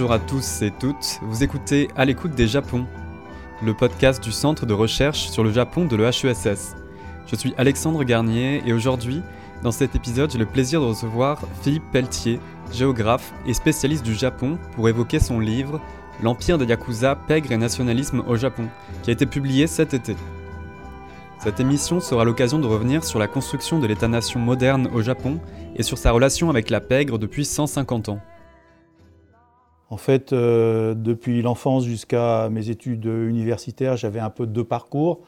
Bonjour à tous et toutes, vous écoutez À l'écoute des Japon, le podcast du Centre de recherche sur le Japon de l'EHESS. Je suis Alexandre Garnier et aujourd'hui, dans cet épisode, j'ai le plaisir de recevoir Philippe Pelletier, géographe et spécialiste du Japon, pour évoquer son livre L'Empire des Yakuza, pègre et nationalisme au Japon, qui a été publié cet été. Cette émission sera l'occasion de revenir sur la construction de l'État-nation moderne au Japon et sur sa relation avec la pègre depuis 150 ans. En fait, euh, depuis l'enfance jusqu'à mes études universitaires, j'avais un peu deux parcours,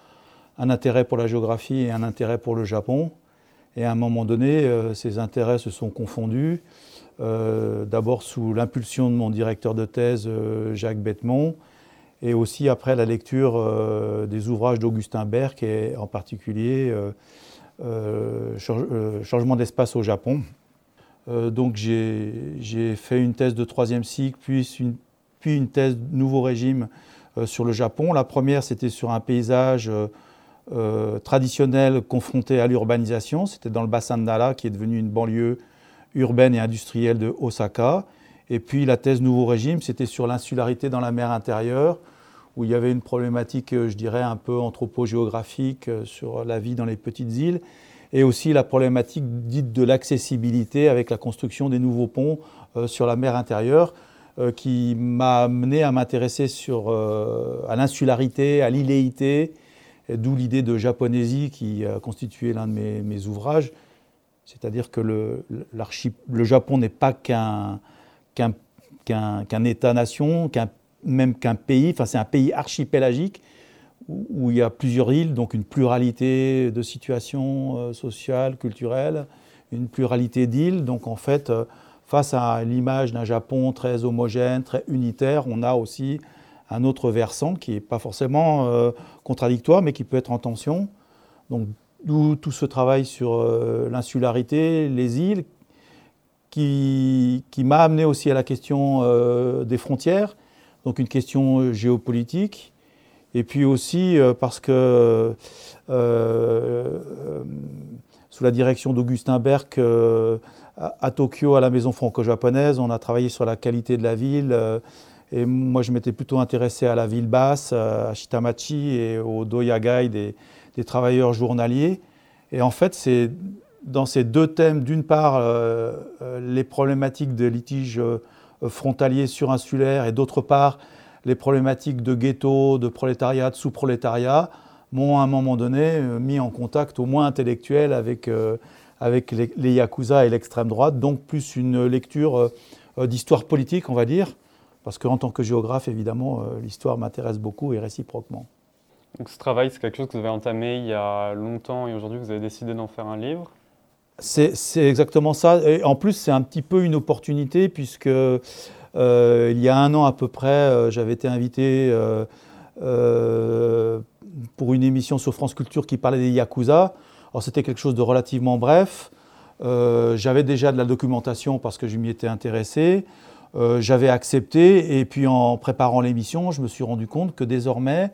un intérêt pour la géographie et un intérêt pour le Japon. Et à un moment donné, euh, ces intérêts se sont confondus, euh, d'abord sous l'impulsion de mon directeur de thèse, Jacques Bettemont, et aussi après la lecture des ouvrages d'Augustin Berck, et en particulier Changement d'espace au Japon. Euh, donc j'ai fait une thèse de troisième cycle, puis une, puis une thèse nouveau régime euh, sur le Japon. La première, c'était sur un paysage euh, traditionnel confronté à l'urbanisation. C'était dans le bassin de qui est devenu une banlieue urbaine et industrielle de Osaka. Et puis la thèse nouveau régime, c'était sur l'insularité dans la mer intérieure, où il y avait une problématique, je dirais, un peu anthropogéographique sur la vie dans les petites îles et aussi la problématique dite de l'accessibilité avec la construction des nouveaux ponts euh, sur la mer intérieure euh, qui m'a amené à m'intéresser euh, à l'insularité, à l'illéité, d'où l'idée de japonésie qui a constitué l'un de mes, ouvrages. C'est-à-dire que le, le Japon n'est pas qu'un qu'un État-nation, même qu'un pays, enfin c'est un pays archipélagique où il y a plusieurs îles, donc une pluralité de situations euh, sociales, culturelles, une pluralité d'îles. Donc en fait, euh, face à l'image d'un Japon très homogène, très unitaire, on a aussi un autre versant qui n'est pas forcément euh, contradictoire, mais qui peut être en tension. Donc d'où tout ce travail sur l'insularité, les îles, qui, qui m'a amené aussi à la question des frontières, donc une question géopolitique et puis aussi euh, parce que euh, euh, sous la direction d'Augustin Berck à, Tokyo, à la maison franco-japonaise, on a travaillé sur la qualité de la ville. et moi, je m'étais plutôt intéressé à la ville basse, à Shitamachi et au doyagai des, travailleurs journaliers. Et en fait, c'est dans ces deux thèmes, d'une part, les problématiques de litiges frontaliers surinsulaires et d'autre part, les problématiques de ghetto, de prolétariat, de sous-prolétariat, m'ont à un moment donné euh, mis en contact au moins intellectuel avec, euh, avec les, Yakuza et l'extrême droite, donc plus une lecture euh, d'histoire politique, on va dire, parce qu'en tant que géographe, évidemment, l'histoire m'intéresse beaucoup et réciproquement. Donc ce travail, c'est quelque chose que vous avez entamé il y a longtemps et aujourd'hui vous avez décidé d'en faire un livre? C'est exactement ça. Et en plus, c'est un petit peu une opportunité puisque il y a un an à peu près, euh, j'avais été invité euh, pour une émission sur France Culture qui parlait des Yakuza. Alors c'était quelque chose de relativement bref. j'avais déjà de la documentation parce que je m'y étais intéressé. j'avais accepté et puis en préparant l'émission, je me suis rendu compte que désormais,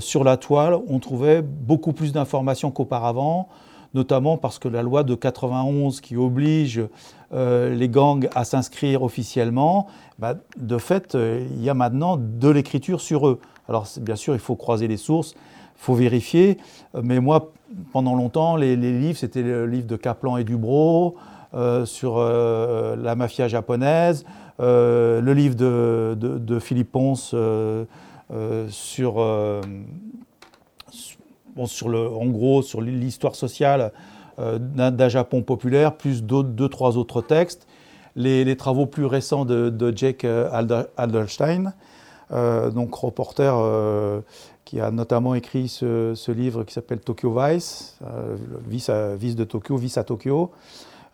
sur la toile, on trouvait beaucoup plus d'informations qu'auparavant notamment parce que la loi de 91 qui oblige euh, les gangs à s'inscrire officiellement, bah, de fait, euh, il y a maintenant de l'écriture sur eux. Alors bien sûr, il faut croiser les sources, il faut vérifier, euh, mais moi, pendant longtemps, les, livres, c'était le livre de Kaplan et Dubro sur la mafia japonaise, le livre de, de Philippe Ponce sur sur le, en gros, sur l'histoire sociale euh, d'un Japon populaire, plus deux, trois autres textes. Les, travaux plus récents de, Jake euh, Alderstein, euh, donc reporter qui a notamment écrit ce, livre qui s'appelle Tokyo Vice, vice, vice, de Tokyo, Vice à Tokyo.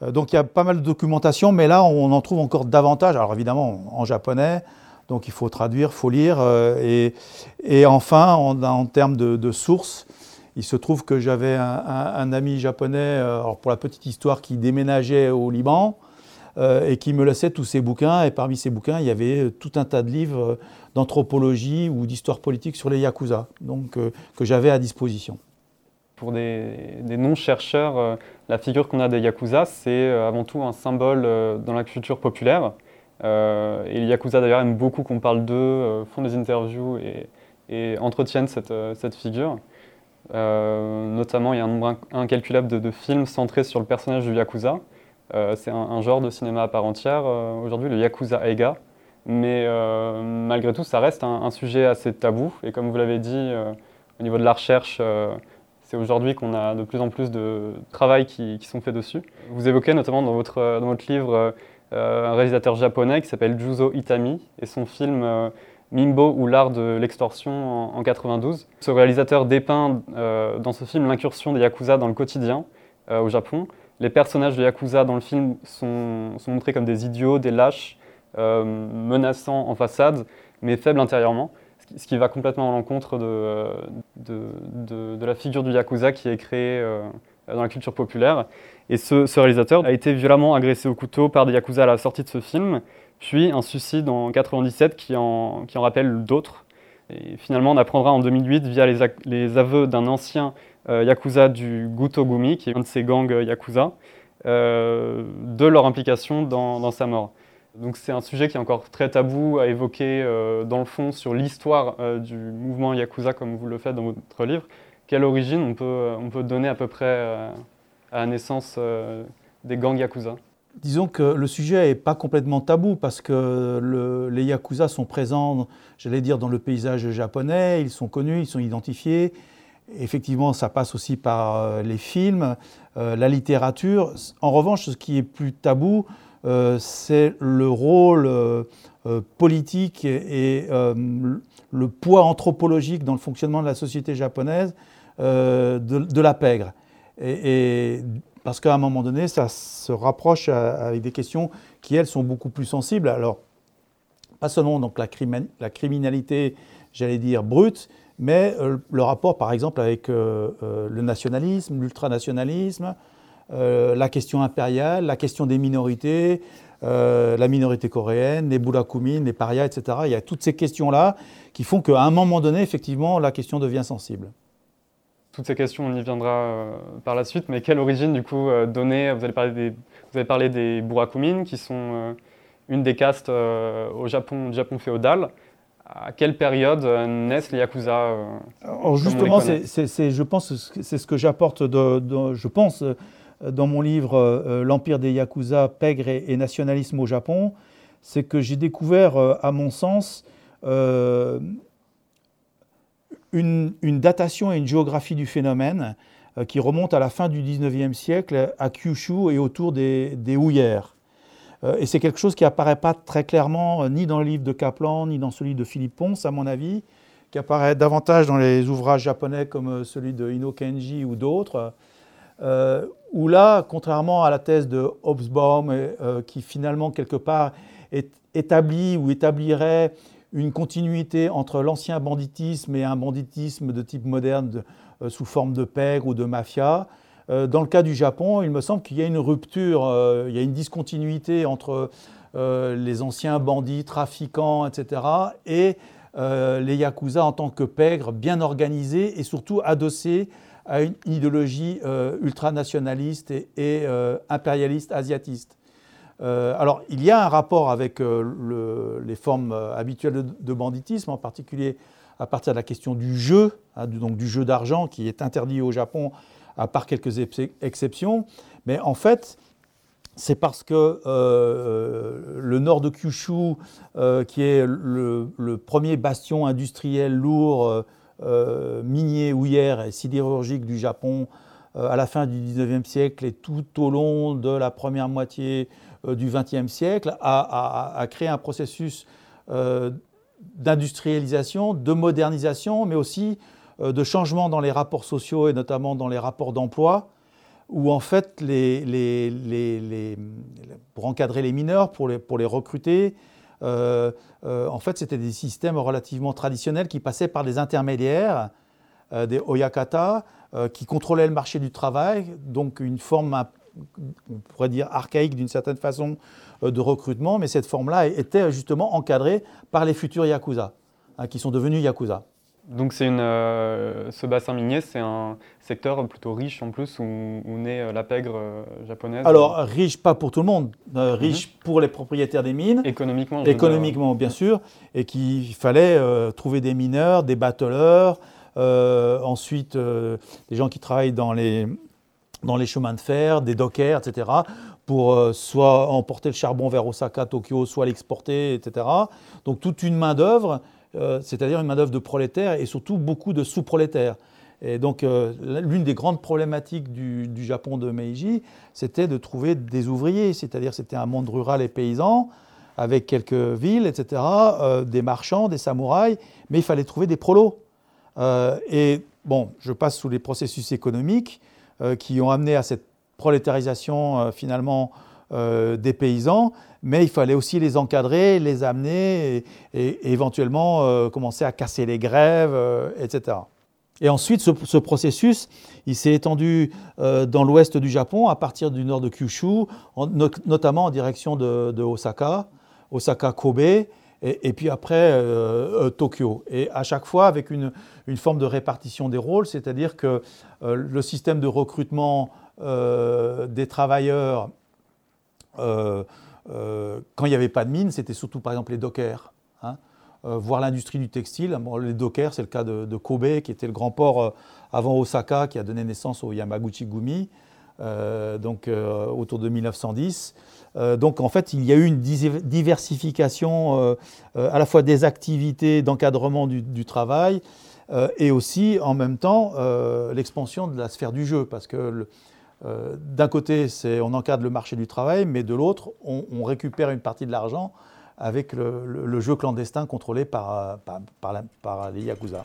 donc il y a pas mal de documentation, mais là on en trouve encore davantage. Alors évidemment en japonais, donc il faut traduire, il faut lire. et, et, enfin, en, termes de, de sources, il se trouve que j'avais un, ami japonais, euh, pour la petite histoire, qui déménageait au Liban euh, et qui me laissait tous ses bouquins. Et parmi ces bouquins, il y avait tout un tas de livres d'anthropologie ou d'histoire politique sur les Yakuza, donc euh, que j'avais à disposition. Pour des, non-chercheurs, la figure qu'on a des Yakuza, c'est avant tout un symbole dans la culture populaire. et les Yakuza d'ailleurs aiment beaucoup qu'on parle d'eux, font des interviews et, entretiennent cette, figure. Notamment, il y a un nombre incalculable de, films centrés sur le personnage du Yakuza. c'est un, genre de cinéma à part entière aujourd'hui, le Yakuza Eiga. Mais malgré tout, ça reste un, sujet assez tabou. Et comme vous l'avez dit, au niveau de la recherche, c'est aujourd'hui qu'on a de plus en plus de travail qui, sont faits dessus. Vous évoquez notamment dans votre, dans votre livre euh, un réalisateur japonais qui s'appelle Juzo Itami et son film euh, Mimbo ou l'art de l'extorsion en, 92. Ce réalisateur dépeint euh, dans ce film l'incursion des Yakuza dans le quotidien au Japon. Les personnages de Yakuza dans le film sont, montrés comme des idiots, des lâches, menaçants en façade, mais faibles intérieurement ce qui va complètement à l'encontre de, la figure du Yakuza qui est créée euh, dans la culture populaire. Et ce, réalisateur a été violemment agressé au couteau par des Yakuza à la sortie de ce film, puis un suicide en 97 qui en, qui en rappelle d'autres. Et finalement, on apprendra en 2008, via les, les aveux d'un ancien euh, Yakuza du Gutogumi, qui est un de ces gangs euh, Yakuza, de leur implication dans, dans sa mort. Donc c'est un sujet qui est encore très tabou à évoquer euh, dans le fond sur l'histoire euh, du mouvement Yakuza comme vous le faites dans votre livre. Quelle origine on peut, euh, on peut donner à peu près à la naissance des gangs Yakuza? Disons que le sujet n'est pas complètement tabou parce que les Yakuza sont présents, j'allais dire, dans le paysage japonais, ils sont connus, ils sont identifiés. Effectivement, ça passe aussi par les films, la littérature. En revanche, ce qui est plus tabou, euh, c'est le rôle euh, euh, politique et, le poids anthropologique dans le fonctionnement de la société japonaise de, la pègre. Parce qu'à un moment donné, ça se rapproche avec des questions qui, elles, sont beaucoup plus sensibles. Alors, pas seulement la, criminalité, j'allais dire, brute, mais le rapport, par exemple, avec le nationalisme, l'ultranationalisme, euh, la question impériale, la question des minorités, euh, la minorité coréenne, les Bulakumines, les parias, etc. Il y a toutes ces questions-là qui font qu'à un moment donné, effectivement, la question devient sensible. Toutes ces questions, on y viendra euh, par la suite, mais quelle origine, du coup, donner vous, allez parler des, vous avez parlé des Burakumines, qui sont une des castes au Japon, Japon féodal. À quelle période naissent les Yakuza Justement, c'est, je pense, c'est ce que j'apporte, je pense, dans mon livre euh, L'Empire des Yakuza, pègre et, nationalisme au Japon, c'est que j'ai découvert, euh, à mon sens, euh, une, datation et une géographie du phénomène qui remonte à la fin du 19e siècle à Kyushu et autour des, des et c'est quelque chose qui apparaît pas très clairement ni dans le livre de Kaplan, ni dans celui de Philippe Ponce, à mon avis, qui apparaît davantage dans les ouvrages japonais comme celui de Ino Kenji ou d'autres, euh, où là, contrairement à la thèse de Hobsbawm, euh, qui finalement, quelque part, établit ou établirait une continuité entre l'ancien banditisme et un banditisme de type moderne euh, sous forme de pègre ou de mafia, dans le cas du Japon, il me semble qu'il y a une rupture, il y a une discontinuité entre les anciens bandits, trafiquants, etc., et les yakuza en tant que pègres bien organisés et surtout adossés à une idéologie euh, ultranationaliste et, euh, impérialiste asiatiste. Euh, alors, il y a un rapport avec les formes habituelles de, banditisme, en particulier à partir de la question du jeu, hein, donc du jeu d'argent qui est interdit au Japon à part quelques exceptions. Mais en fait, c'est parce que le nord de Kyushu, qui est le, le, premier bastion industriel lourd euh, minier, houillère et sidérurgique du Japon euh, à la fin du 19e siècle et tout au long de la première moitié euh, du 20e siècle a, créé un processus d'industrialisation, de modernisation, mais aussi de changement dans les rapports sociaux et notamment dans les rapports d'emploi, où en fait, pour encadrer les mineurs, pour les recruter, euh, euh, en fait, c'était des systèmes relativement traditionnels qui passaient par des intermédiaires, euh, des oyakata, qui contrôlaient le marché du travail, donc une forme, on pourrait dire archaïque d'une certaine façon, de recrutement, mais cette forme-là était justement encadrée par les futurs yakuza, hein, qui sont devenus yakuza. Donc c'est une, euh, ce bassin minier, c'est un secteur plutôt riche en plus où, où naît euh, la pègre euh, japonaise. Alors riche pas pour tout le monde, riche mhm. pour les propriétaires des mines. Économiquement. Économiquement bien sûr, et qu'il fallait trouver des mineurs, des battleurs, ensuite des gens qui travaillent dans les, dans les chemins de fer, des dockers, etc. pour soit emporter le charbon vers Osaka, Tokyo, soit l'exporter, etc. Donc toute une main d'œuvre euh, c'est-à-dire une main-d'œuvre de prolétaires et surtout beaucoup de sous-prolétaires. Et donc, euh, l'une des grandes problématiques du, Japon de Meiji, c'était de trouver des ouvriers, c'est-à-dire c'était un monde rural et paysan, avec quelques villes, etc., euh, des marchands, des samouraïs, mais il fallait trouver des prolos. et bon, je passe sous les processus économiques qui ont amené à cette prolétarisation finalement des paysans, mais il fallait aussi les encadrer, les amener et, éventuellement euh, commencer à casser les grèves, euh, etc. Et ensuite, ce, processus, il s'est étendu euh, dans l'ouest du Japon, à partir du nord de Kyushu, notamment en direction de, Osaka, Osaka Kobe, et, puis après Tokyo. Et à chaque fois avec une, forme de répartition des rôles, c'est-à-dire que le système de recrutement des travailleurs euh, quand il n'y avait pas de mine, c'était surtout par exemple les dockers, hein, euh, voire l'industrie du textile. les dockers, c'est le cas de, Kobe, qui était le grand port euh, avant Osaka, qui a donné naissance au Yamaguchi Gumi, donc autour de 1910. Donc en fait, il y a eu une diversification à la fois des activités d'encadrement du, travail et aussi en même temps l'expansion de la sphère du jeu, parce que euh, d'un côté, on encadre le marché du travail, mais de l'autre, on, récupère une partie de l'argent avec le, jeu clandestin contrôlé par, par, les Yakuza.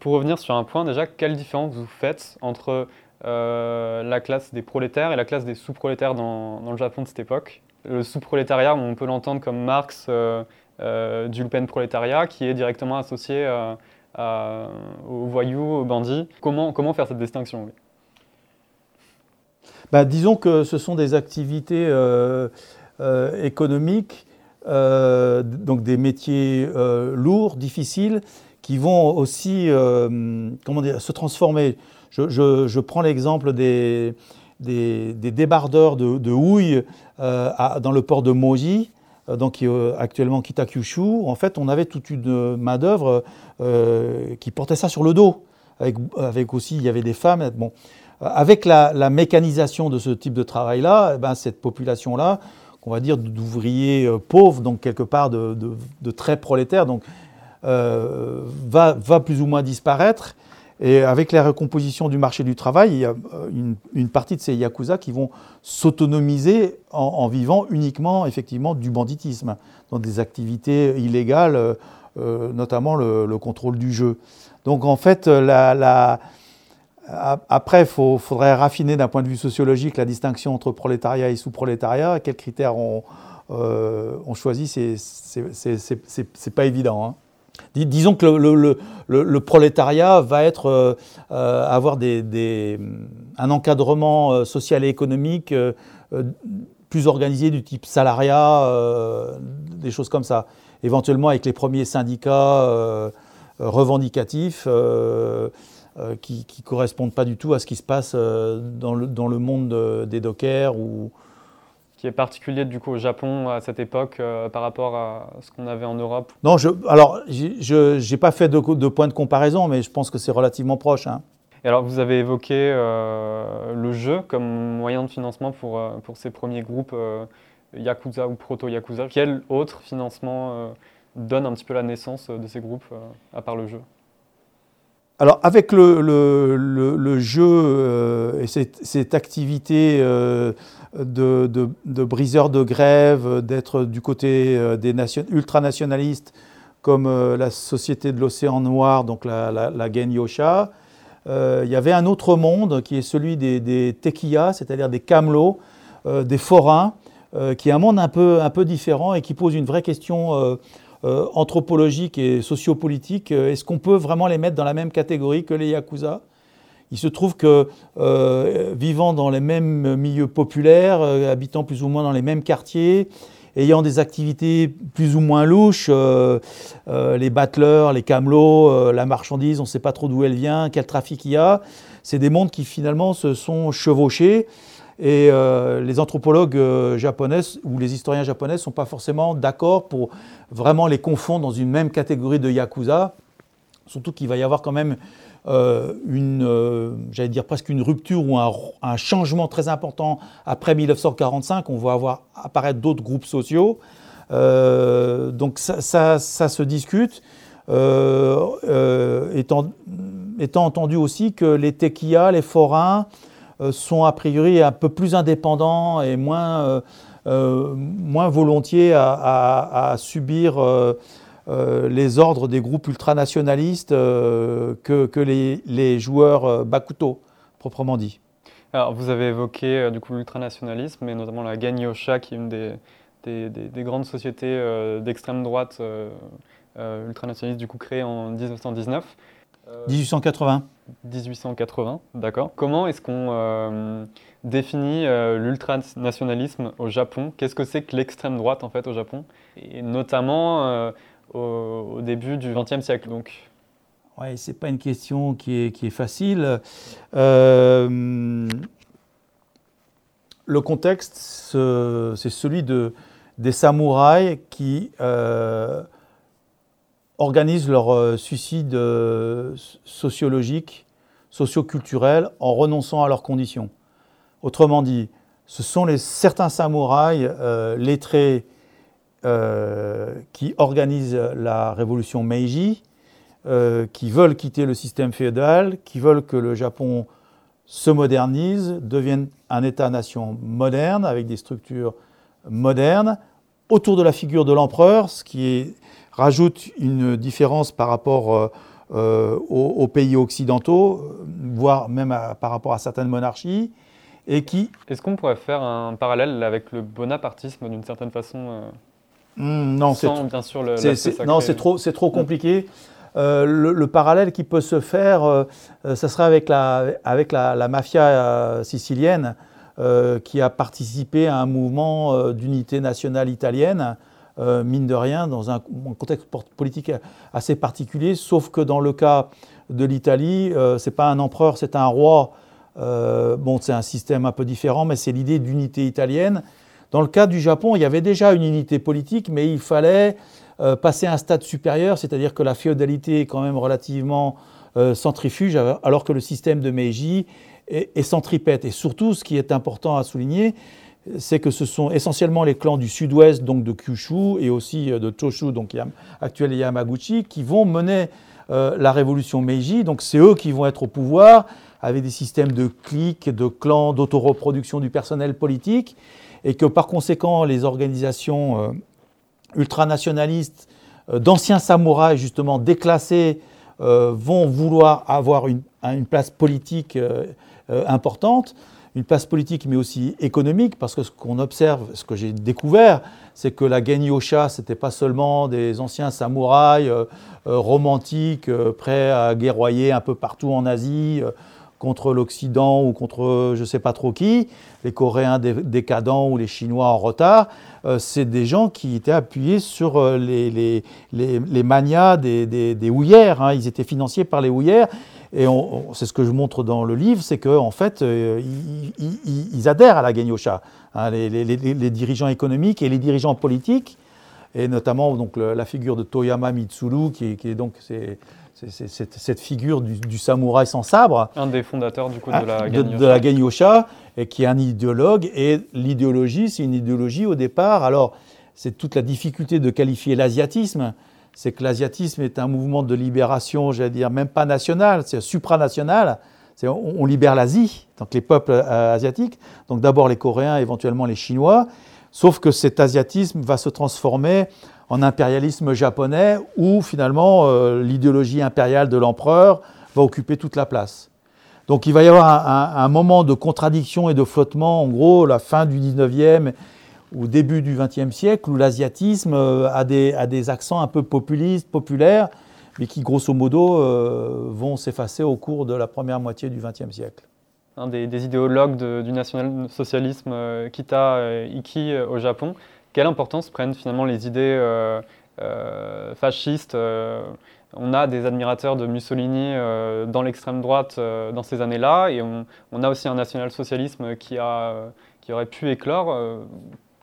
Pour revenir sur un point, déjà, quelle différence vous faites entre euh, la classe des prolétaires et la classe des sous-prolétaires dans, le Japon de cette époque? Le sous-prolétariat, on peut l'entendre comme Marx euh, euh, du prolétariat, qui est directement associé aux voyous, aux bandits. Comment, comment faire cette distinction bah, Disons que ce sont des activités économiques, donc des métiers lourds, difficiles, qui vont aussi comment dire, se transformer. Je, prends l'exemple des, débardeurs de, houille euh, dans le port de Moji, euh, donc est actuellement Kitakyushu. En fait, on avait toute une main-d'œuvre euh, qui portait ça sur le dos. Avec, aussi, il y avait des femmes. Bon. Avec la, mécanisation de ce type de travail-là, eh ben, cette population-là, on va dire d'ouvriers pauvres, donc quelque part de, très prolétaires, donc, va, va, plus ou moins disparaître. Et avec la recomposition du marché du travail, il y a euh, une, partie de ces yakuza qui vont s'autonomiser en, vivant uniquement effectivement du banditisme, dans des activités illégales, euh, euh, notamment le, contrôle du jeu. Donc en fait, après, il faudrait raffiner d'un point de vue sociologique la distinction entre prolétariat et sous-prolétariat. Quels critères on, on choisit, c'est pas évident. Hein disons que le, prolétariat va être, euh, euh, avoir un encadrement euh, social et économique plus organisé du type salariat, des choses comme ça. Éventuellement avec les premiers syndicats revendicatifs qui ne correspondent pas du tout à ce qui se passe dans le, dans le monde des dockers ou, qui est particulier du coup au Japon à cette époque euh, par rapport à ce qu'on avait en Europe? Non, je, alors je n'ai pas fait de, de, point de comparaison, mais je pense que c'est relativement proche. Hein. Et alors vous avez évoqué euh, le jeu comme moyen de financement pour, euh, pour ces premiers groupes Yakuza ou proto-Yakuza. Quel autre financement donne un petit peu la naissance de ces groupes à part le jeu? Alors avec le, jeu et cette, activité de, de, briseurs de grève, d'être du côté euh, des ultranationalistes comme euh, la Société de l'Océan Noir, donc la, la, la. Euh, il y avait un autre monde qui est celui des, des c'est-à-dire des camelots, des forains, qui est un monde un peu différent et qui pose une vraie question anthropologiques et sociopolitiques, est-ce qu'on peut vraiment les mettre dans la même catégorie que les Yakuza? Il se trouve que vivant dans les mêmes milieux populaires, habitant plus ou moins dans les mêmes quartiers, ayant des activités plus ou moins louches, les battleurs, les camelots, la marchandise, on ne sait pas trop d'où elle vient, quel trafic il y a. C'est des mondes qui finalement se sont chevauchés. Et euh, les anthropologues euh, ou les historiens japonais ne sont pas forcément d'accord pour vraiment les confondre dans une même catégorie de yakuza. Surtout qu'il va y avoir quand même euh, une, j'allais dire presque une rupture ou un, changement très important après 1945. On va avoir apparaître d'autres groupes sociaux. donc ça, se discute. étant, étant entendu aussi que les tequila, les forains, euh, sont a priori un peu plus indépendants et moins, euh, euh, moins volontiers à, subir les ordres des groupes ultranationalistes que, que les, les, joueurs Bakuto, proprement dit. Alors, vous avez évoqué du coup l'ultranationalisme, et notamment la Ganyosha, qui est une des, des, des, grandes sociétés d'extrême droite ultranationaliste du coup créée en 1919. 1880. 1880, d'accord. Comment est-ce qu'on euh, définit euh, l'ultranationalisme au Japon? Qu'est-ce que c'est que l'extrême droite en fait au Japon? Et notamment euh, au, début du XXe siècle donc. Ouais, c'est pas une question qui est, qui est facile. le contexte, c'est celui de, des samouraïs qui organisent leur euh, suicide euh, sociologique, socioculturel, en renonçant à leurs conditions. Autrement dit, ce sont certains samouraïs euh, lettrés qui organisent la révolution Meiji, qui veulent quitter le système féodal, qui veulent que le Japon se modernise, devienne un État-nation moderne, avec des structures modernes, autour de la figure de l'empereur, ce qui est rajoute une différence par rapport euh, euh, aux, pays occidentaux, voire même par rapport à certaines monarchies, et qui... Est-ce qu'on pourrait faire un parallèle avec le bonapartisme d'une certaine façon euh, hmm, Non, c'est bien sûr le, non, c'est trop, c'est trop compliqué. le, parallèle qui peut se faire, ce serait avec la, avec la, mafia sicilienne qui a participé à un mouvement d'unité nationale italienne euh, mine de rien, dans un, contexte politique assez particulier, sauf que dans le cas de l'Italie, euh, ce n'est pas un empereur, c'est un roi. Euh, bon, c'est un système un peu différent, mais c'est l'idée d'unité italienne. Dans le cas du Japon, il y avait déjà une unité politique, mais il fallait passer à un stade supérieur, c'est-à-dire que la féodalité est quand même relativement centrifuge, alors que le système de Meiji est centripète. Et surtout, ce qui est important à souligner, c'est que ce sont essentiellement les clans du sud-ouest, donc de Kyushu, et aussi euh, de Toshu, donc actuel Yamaguchi, qui vont mener euh, la révolution Meiji. Donc c'est eux qui vont être au pouvoir, avec des systèmes de clics, de clans, d'autoreproduction du personnel politique, et que par conséquent, les organisations euh, ultranationalistes, d'anciens samouraïs justement déclassés, vont vouloir avoir une place politique importante une place politique mais aussi économique, parce que ce qu'on observe, ce que j'ai découvert, c'est que la Genyosha, ce n'était pas seulement des anciens samouraïs euh, euh, romantiques, euh, prêts à guerroyer un peu partout en Asie, contre l'Occident ou contre je ne sais pas trop qui, les Coréens décadents ou les Chinois en retard, c'est des gens qui étaient appuyés sur les, manias des, des, des houillères, hein. ils étaient financiers par les houillères, et c'est ce que je montre dans le livre, c'est qu'en en fait, euh, ils, adhèrent à la Genyosha, hein, les, dirigeants économiques et les dirigeants politiques, et notamment donc, la figure de Toyama Mitsuru, qui, est donc cette figure du, samouraï sans sabre. Un des fondateurs du coup de la Genyosha. De, la Genyosha, et qui est un idéologue. Et l'idéologie, c'est une idéologie au départ. Alors, c'est toute la difficulté de qualifier l'asiatisme c'est que l'asiatisme est un mouvement de libération, j'allais dire, même pas national, c'est supranational. On, libère l'Asie, donc les peuples euh, asiatiques, donc d'abord les Coréens, éventuellement les Chinois, sauf que cet asiatisme va se transformer en impérialisme japonais où finalement euh, l'idéologie impériale de l'empereur va occuper toute la place. Donc il va y avoir un, un, moment de contradiction et de flottement, en gros, la fin du 19e au début du XXe siècle, où l'asiatisme a des, a des accents un peu populistes, populaires, mais qui, grosso modo, vont s'effacer au cours de la première moitié du XXe siècle. Un des, idéologues du national-socialisme, Kita Iki, au Japon, quelle importance prennent finalement les idées fascistes on a des admirateurs de Mussolini euh, dans l'extrême droite euh, dans ces années-là, et on, a aussi un national-socialisme qui, qui aurait pu éclore.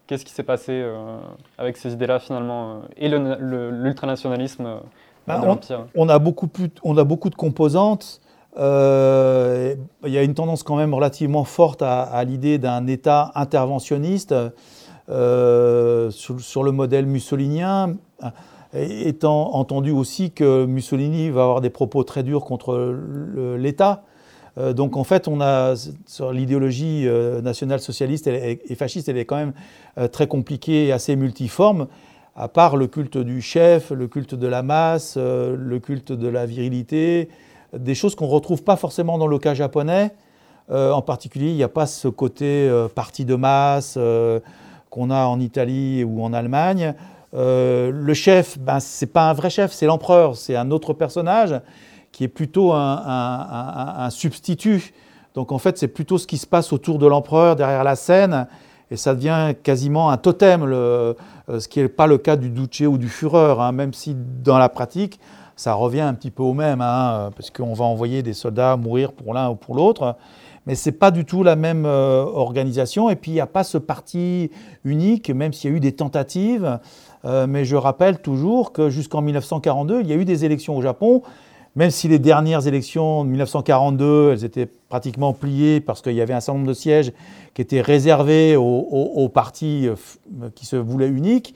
Euh, qu'est-ce qui s'est passé avec ces idées-là finalement et l'ultranationalisme ben, on, on, a beaucoup on a beaucoup de composantes. il y a une tendance quand même relativement forte à, l'idée d'un État interventionniste sur, sur, le modèle mussolinien étant entendu aussi que Mussolini va avoir des propos très durs contre l'État. Euh, donc en fait, on a sur l'idéologie euh, nationale-socialiste et fasciste, elle est quand même euh, très compliquée et assez multiforme. À part le culte du chef, le culte de la masse, le culte de la virilité, des choses qu'on ne retrouve pas forcément dans le cas japonais. en particulier, il n'y a pas ce côté parti de masse qu'on a en Italie ou en Allemagne. Le chef, ben, ce n'est pas un vrai chef, c'est l'empereur, c'est un autre personnage qui est plutôt un, substitut. Donc en fait, c'est plutôt ce qui se passe autour de l'empereur, derrière la scène, et ça devient quasiment un totem, euh, ce qui n'est pas le cas du duce ou du fureur, hein, même si dans la pratique, ça revient un petit peu au même, hein, parce qu'on va envoyer des soldats mourir pour l'un ou pour l'autre. Mais ce n'est pas du tout la même euh, organisation. Et puis, il n'y a pas ce parti unique, même s'il y a eu des tentatives. Euh, mais je rappelle toujours que jusqu'en 1942, il y a eu des élections au Japon, même si les dernières élections de 1942, elles étaient pratiquement pliées parce qu'il y avait un certain nombre de sièges qui étaient réservés aux, partis euh, qui se voulaient uniques.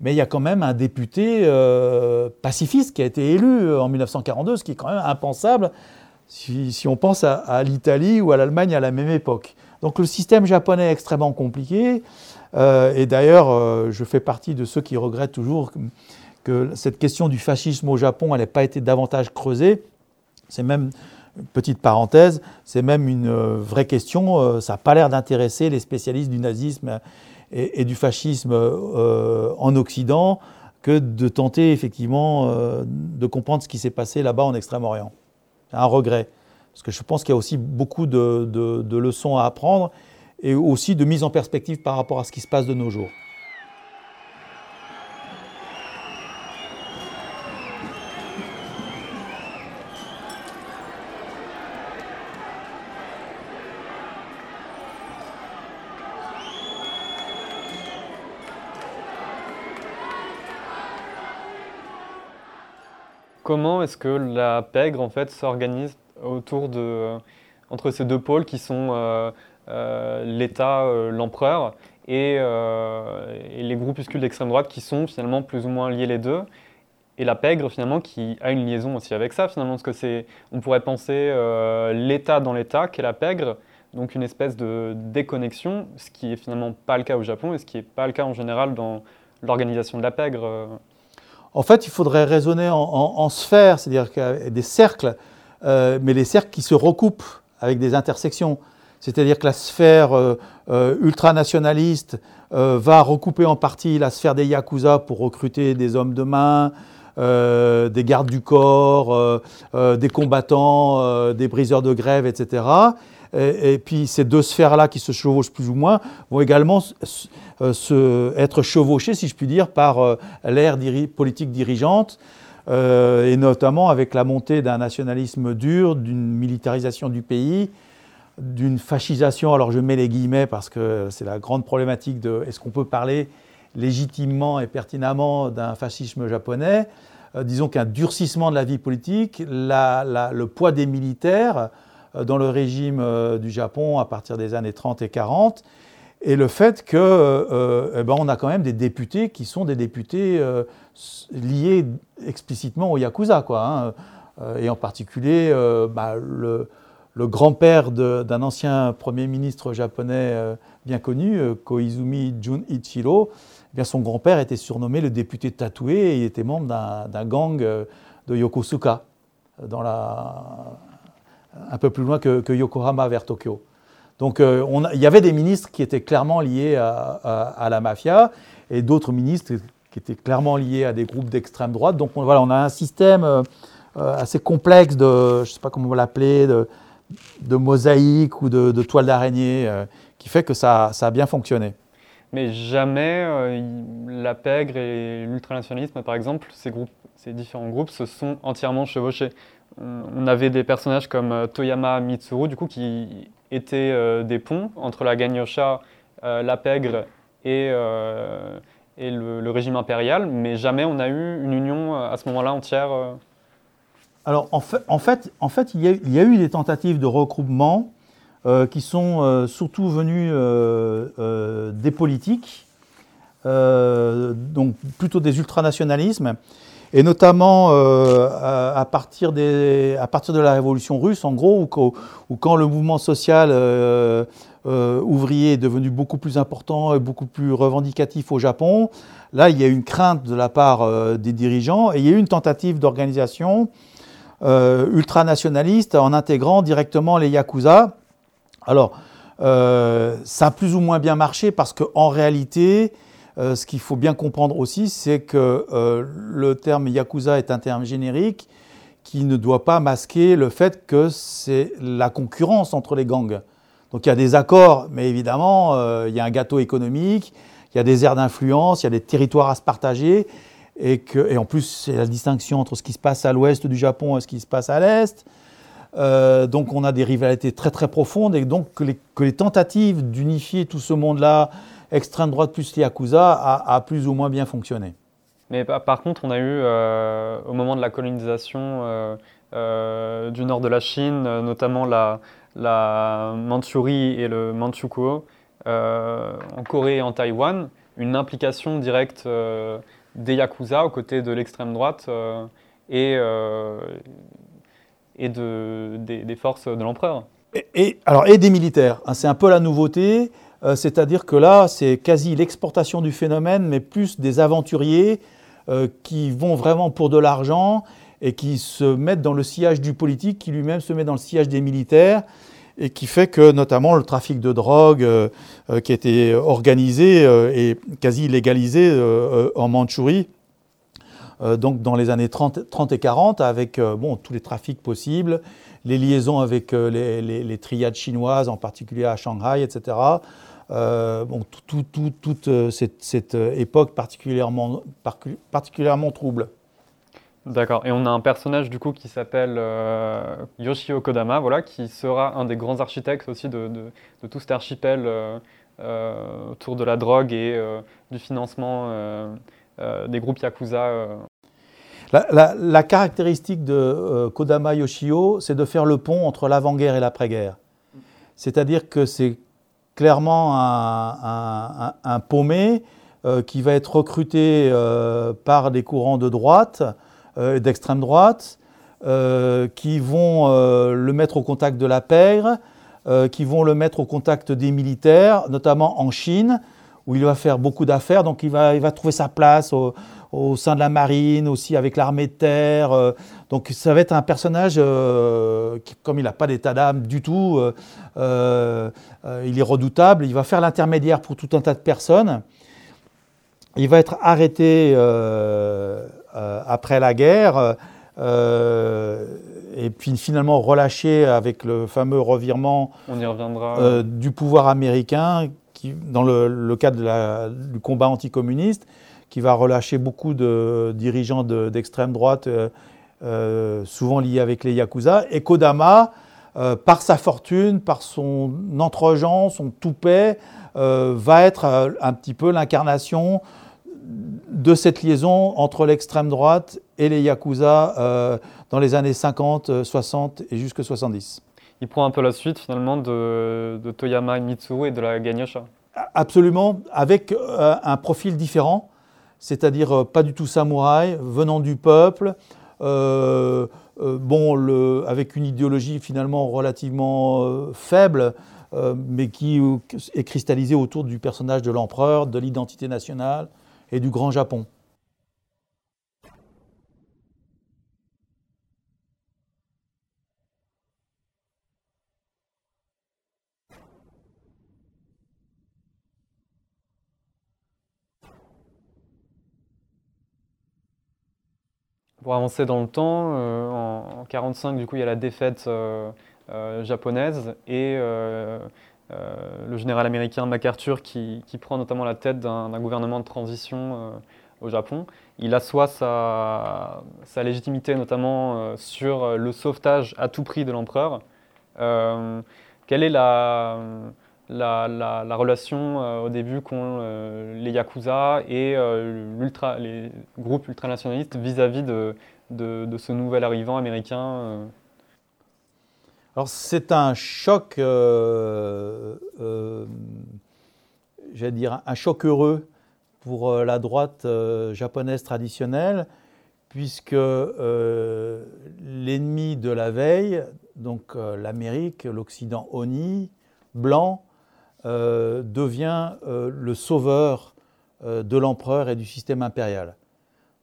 Mais il y a quand même un député euh, pacifiste qui a été élu en 1942, ce qui est quand même impensable si, on pense à l'Italie ou à l'Allemagne à la même époque. Donc le système japonais est extrêmement compliqué. Euh, et d'ailleurs, euh, je fais partie de ceux qui regrettent toujours que, cette question du fascisme au Japon, n'ait pas été davantage creusée. C'est même, petite parenthèse, c'est même une euh, vraie question. ça n'a pas l'air d'intéresser les spécialistes du nazisme et, du fascisme en Occident que de tenter effectivement de comprendre ce qui s'est passé là-bas en Extrême-Orient. Un regret. Parce que je pense qu'il y a aussi beaucoup de leçons à apprendre et aussi de mise en perspective par rapport à ce qui se passe de nos jours. Comment est-ce que la pègre en fait s'organise autour de entre ces deux pôles qui sont euh, euh, l'État, euh, l'empereur, euh, et, les groupuscules d'extrême droite qui sont finalement plus ou moins liés les deux et la pègre finalement qui a une liaison aussi avec ça finalement on pourrait penser l'état dans l'état qu'est la pègre donc une espèce de déconnexion ce qui est finalement pas le cas au Japon et ce qui est pas le cas en général dans l'organisation de la pègre en fait il faudrait raisonner en, sphères c'est-à-dire des cercles mais les cercles qui se recoupent avec des intersections. C'est-à-dire que la sphère euh, euh, ultranationaliste euh, va recouper en partie la sphère des Yakuza pour recruter des hommes de main, des gardes du corps, des combattants, des briseurs de grève, etc. Et, puis ces deux sphères-là qui se chevauchent plus ou moins vont également être chevauchées, si je puis dire, par l'ère politique dirigeante. et notamment avec la montée d'un nationalisme dur, d'une militarisation du pays, d'une fascisation, alors je mets les guillemets parce que c'est la grande problématique de est-ce qu'on peut parler légitimement et pertinemment d'un fascisme japonais, euh, disons qu'un durcissement de la vie politique, le poids des militaires euh, dans le régime euh, du Japon à partir des années 30 et 40, et le fait que eh ben, on a quand même des députés qui sont des députés liés explicitement au Yakuza, quoi, hein. et en particulier bah, le, le grand-père d'un ancien Premier ministre japonais bien connu, Koizumi Junichiro, bien son grand-père était surnommé le député tatoué et il était membre d'un gang euh, de Yokosuka, dans la, un peu plus loin que, Yokohama vers Tokyo. Donc il y avait des ministres qui étaient clairement liés à, la mafia et d'autres ministres qui étaient clairement liés à des groupes d'extrême droite. Donc voilà, on a un système assez complexe de, je ne sais pas comment on l'appeler, de, mosaïque ou de, toile d'araignée qui fait que ça a bien fonctionné. Mais jamais euh, la pègre et l'ultranationalisme, par exemple, ces, groupes, ces différents groupes se sont entièrement chevauchés. On avait des personnages comme euh, Toyama Mitsuru, du coup, qui étaient euh, des ponts entre la Ganyosha, la pègre et, et le, régime impérial, mais jamais on a eu une union à ce moment-là entière. Alors, en fait, en fait, il, y a, il, y a, eu des tentatives de regroupement euh, qui sont euh, surtout venus euh, des politiques, donc plutôt des ultranationalismes, et notamment à, partir de la révolution russe, en gros, où, quand le mouvement social ouvrier est devenu beaucoup plus important et beaucoup plus revendicatif au Japon, là, il y a une crainte de la part des dirigeants et il y a eu une tentative d'organisation ultranationaliste en intégrant directement les Yakuza alors, euh, ça a plus ou moins bien marché parce qu'en réalité, euh, ce qu'il faut bien comprendre aussi, c'est que euh, le terme Yakuza est un terme générique qui ne doit pas masquer le fait que c'est la concurrence entre les gangs. Donc il y a des accords, mais évidemment, il y a un gâteau économique, il y a des aires d'influence, il y a des territoires à se partager, et, et en plus, c'est la distinction entre ce qui se passe à l'ouest du Japon et ce qui se passe à l'est. Euh, donc on a des rivalités très très profondes et donc que les, tentatives d'unifier tout ce monde-là, extrême droite plus Yakuza, a, plus ou moins bien fonctionné. Mais par contre, on a eu, euh, au moment de la colonisation euh, du nord de la Chine, notamment la, la et le Manchukuo, en Corée et en Taïwan, une implication directe des Yakuza aux côtés de l'extrême droite et et de, des, forces de l'empereur. Et, et des militaires. Hein, c'est un peu la nouveauté. Euh, c'est-à-dire que là, c'est quasi l'exportation du phénomène, mais plus des aventuriers euh, qui vont vraiment pour de l'argent et qui se mettent dans le sillage du politique, qui lui-même se met dans le sillage des militaires, et qui fait que notamment le trafic de drogue euh, qui a été organisé et quasi légalisé en Mandchourie, donc dans les années 30, 30 et 40, avec euh, bon, tous les trafics possibles, les liaisons avec euh, les, triades chinoises, en particulier à Shanghai, etc. bon, toute cette, cette, époque particulièrement, particulièrement trouble. D'accord. Et on a un personnage du coup qui s'appelle Yoshio Kodama, voilà, qui sera un des grands architectes aussi de, de tout cet archipel autour de la drogue et du financement des groupes yakuza la, caractéristique de euh, Kodama Yoshio, c'est de faire le pont entre l'avant-guerre et l'après-guerre. C'est-à-dire que c'est clairement un, paumé euh, qui va être recruté euh, par des courants de droite, d'extrême droite, qui vont le mettre au contact de la pègre, qui vont le mettre au contact des militaires, notamment en Chine, où il va faire beaucoup d'affaires, donc il va, trouver sa place au sein de la marine, aussi avec l'armée de terre. Euh, donc ça va être un personnage euh, qui, comme il n'a pas d'état d'âme du tout, euh, il est redoutable. Il va faire l'intermédiaire pour tout un tas de personnes. Il va être arrêté après la guerre. et puis finalement relâché avec le fameux revirement du pouvoir américain qui, dans le, cadre du combat anticommuniste qui va relâcher beaucoup de dirigeants d'extrême droite, euh, euh, souvent liés avec les Yakuza. Et Kodama, euh, par sa fortune, par son entre-gens, son toupet, va être un petit peu l'incarnation de cette liaison entre l'extrême droite et les Yakuza dans les années 50, 60 et jusque 70. Il prend un peu la suite finalement de, de Toyama Mitsuru et de la Ganyosha. Absolument, avec un profil différent c'est-à-dire euh, pas du tout samouraï, venant du peuple, euh, euh, bon, avec une idéologie finalement relativement faible, mais qui est cristallisée autour du personnage de l'empereur, de l'identité nationale et du grand Japon. Pour avancer dans le temps, en 1945, du coup, il y a la défaite japonaise et le général américain MacArthur qui, qui, prend notamment la tête d'un gouvernement de transition au Japon. Il assoit sa, sa légitimité notamment sur le sauvetage à tout prix de l'empereur. quelle est la la, relation euh, au début qu'ont euh, les Yakuza et euh, les groupes ultranationalistes vis-à-vis de, ce nouvel arrivant américain Alors c'est un choc, j'allais dire un choc heureux pour la droite japonaise traditionnelle, puisque l'ennemi de la veille, donc l'Amérique, l'Occident oni, blanc, euh, devient euh, le sauveur euh, de l'empereur et du système impérial.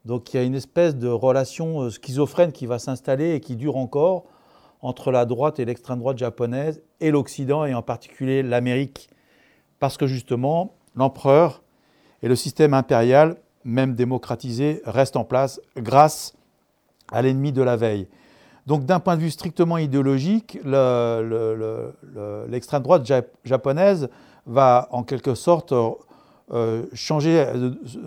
Donc il y a une espèce de relation schizophrène qui va s'installer et qui dure encore entre la droite et l'extrême droite japonaise et l'Occident et en particulier l'Amérique, parce que justement l'empereur et le système impérial, même démocratisé, restent en place grâce à l'ennemi de la veille. Donc d'un point de vue strictement idéologique, l'extrême droite japonaise va en quelque sorte euh, changer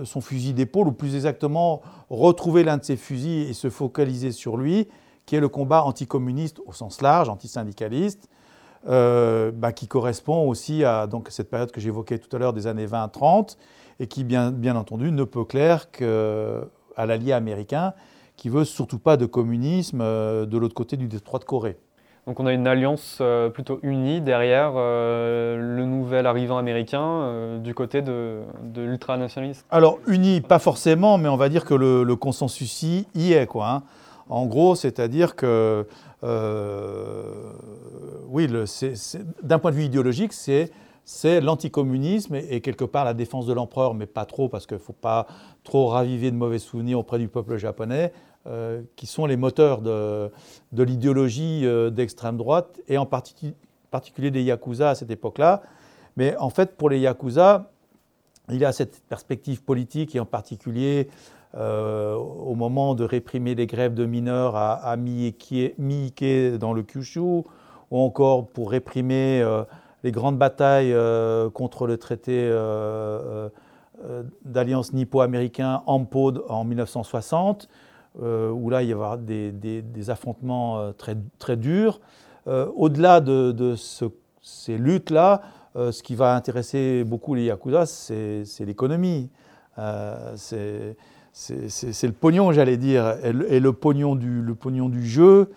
son fusil d'épaule, ou plus exactement retrouver l'un de ses fusils et se focaliser sur lui, qui est le combat anticommuniste au sens large, antisyndicaliste, euh, bah, qui correspond aussi à donc, cette période que j'évoquais tout à l'heure des années 20-30, et qui bien, bien entendu ne peut clair qu'à l'allié américain, qui veut surtout pas de communisme euh, de l'autre côté du détroit de Corée. Donc on a une alliance euh, plutôt unie derrière euh, le nouvel arrivant américain du côté de, de l'ultranationaliste Alors unie, pas forcément, mais on va dire que le, consensus y, est. Quoi, hein. En gros, c'est-à-dire que, oui, d'un point de vue idéologique, c'est c'est l'anticommunisme et, quelque part la défense de l'empereur, mais pas trop, parce qu'il ne faut pas trop raviver de mauvais souvenirs auprès du peuple japonais, euh, qui sont les moteurs de, l'idéologie euh, d'extrême droite, et en particulier des Yakuza à cette époque-là. Mais en fait, pour les Yakuza, il y a cette perspective politique, et en particulier euh, au moment de réprimer les grèves de mineurs à, à Miike dans le Kyushu, ou encore pour réprimer les grandes batailles contre le traité d'alliance nippo-américain AMPO en 1960, où là il y avoir des, des, affrontements très, très durs. Au-delà de, ces luttes-là, ce qui va intéresser beaucoup les Yakuza, c'est l'économie. c'est le pognon, j'allais dire, et le, pognon du, le pognon du jeu.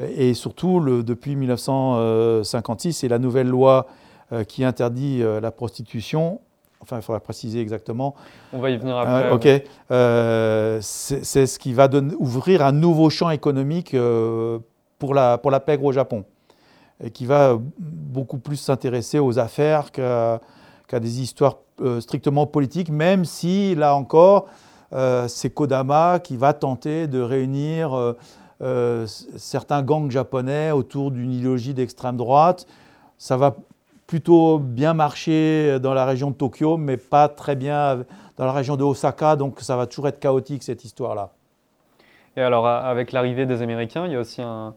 Et surtout, le, depuis 1956, c'est la nouvelle loi euh, qui interdit euh, la prostitution. Enfin, il faudra préciser exactement. On va y venir après. Euh, ok. c'est ce qui va donner, ouvrir un nouveau champ économique pour, la, pour la pègre au Japon. Et qui va beaucoup plus s'intéresser aux affaires qu'à des histoires strictement politiques, même si, là encore, c'est Kodama qui va tenter de réunir euh, certains gangs japonais autour d'une idéologie d'extrême droite. Ça va plutôt bien marcher dans la région de Tokyo, mais pas très bien dans la région de Osaka, donc ça va toujours être chaotique cette histoire-là. Et alors avec l'arrivée des Américains, il y a aussi un,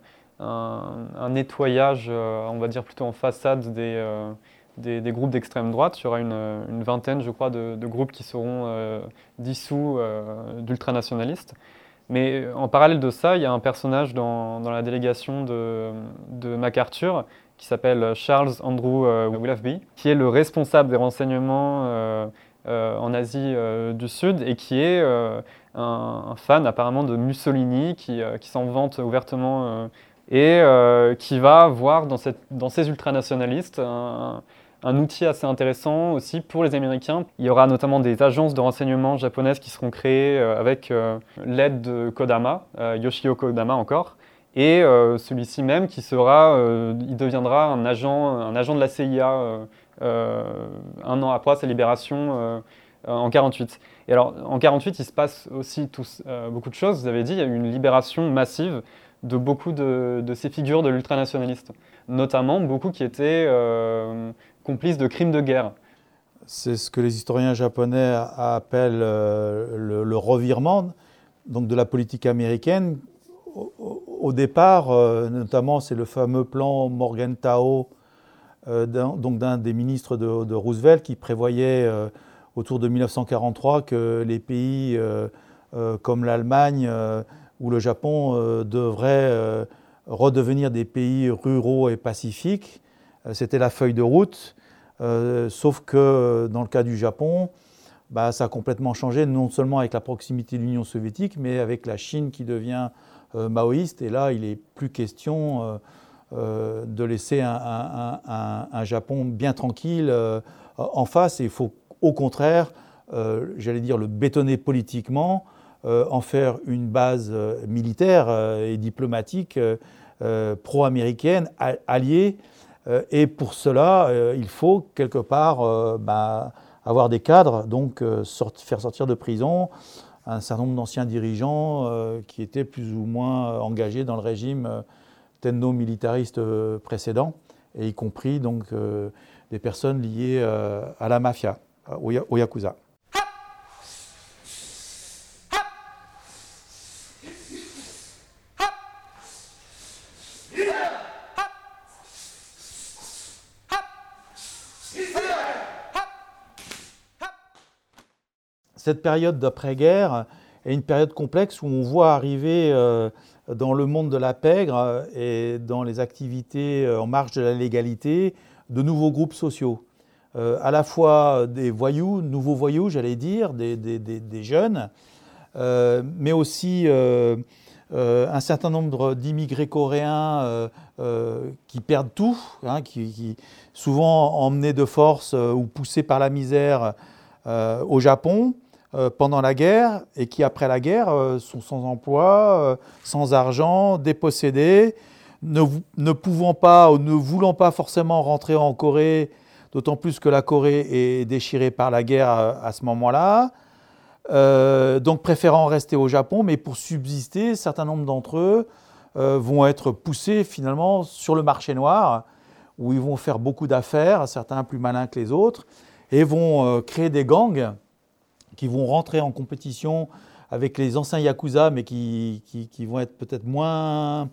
nettoyage, euh, on va dire plutôt en façade des, euh, des, groupes d'extrême droite. Il y aura une, vingtaine, je crois, de, groupes qui seront dissous d'ultranationalistes. Mais en parallèle de ça, il y a un personnage dans, la délégation de, MacArthur qui s'appelle Charles Andrew euh, Willoughby, qui est le responsable des renseignements euh, euh, en Asie du Sud et qui est un, fan apparemment de Mussolini, qui, s'en vante ouvertement et qui va voir dans, ces ultranationalistes un, un outil assez intéressant aussi pour les Américains. Il y aura notamment des agences de renseignement japonaises qui seront créées avec l'aide de Kodama, Yoshio Kodama encore, et celui-ci même qui sera, il deviendra un agent, un agent de la CIA un an après sa libération en 48. Et alors en 48, il se passe aussi beaucoup de choses. Vous avez dit, il y a eu une libération massive de beaucoup de, ces figures de l'ultranationaliste, notamment beaucoup qui étaient complice de crimes de guerre. C'est ce que les historiens japonais appellent euh, le, revirement, donc de la politique américaine. Au, départ, notamment, c'est le fameux plan Morgenthau, donc d'un des ministres de, Roosevelt, qui prévoyait autour de 1943 que les pays comme l'Allemagne ou le Japon devraient redevenir des pays ruraux et pacifiques. Euh, c'était la feuille de route, euh, sauf que dans le cas du Japon, bah, ça a complètement changé, non seulement avec la proximité de l'Union soviétique, mais avec la Chine qui devient euh, maoïste. Et là, il n'est plus question de laisser un, Japon bien tranquille en face. Et il faut au contraire, j'allais dire, le bétonner politiquement, en faire une base militaire et diplomatique pro-américaine, alliée euh, et pour cela, euh, il faut quelque part euh, bah, avoir des cadres, donc faire sortir de prison un certain nombre d'anciens dirigeants qui étaient plus ou moins engagés dans le régime tenno-militariste précédent, et y compris donc des personnes liées à la mafia, au yakuza. Cette période d'après-guerre est une période complexe où on voit arriver euh, dans le monde de la pègre euh, et dans les activités euh, en marge de la légalité de nouveaux groupes sociaux. à la fois des voyous, nouveaux voyous, j'allais dire, des, jeunes, mais aussi un certain nombre d'immigrés coréens qui perdent tout, hein, qui, souvent emmenés de force ou poussés par la misère au Japon, pendant la guerre et qui, après la guerre, euh, sont sans emploi, euh, sans argent, dépossédés, ne, ne, pouvant pas ou ne voulant pas forcément rentrer en Corée, d'autant plus que la Corée est déchirée par la guerre à, ce moment-là. donc préférant rester au Japon, mais pour subsister, un certain nombre d'entre eux vont être poussés finalement sur le marché noir, où ils vont faire beaucoup d'affaires, certains plus malins que les autres, et vont créer des gangs qui vont rentrer en compétition avec les anciens Yakuza, mais qui, qui, vont être peut-être moins,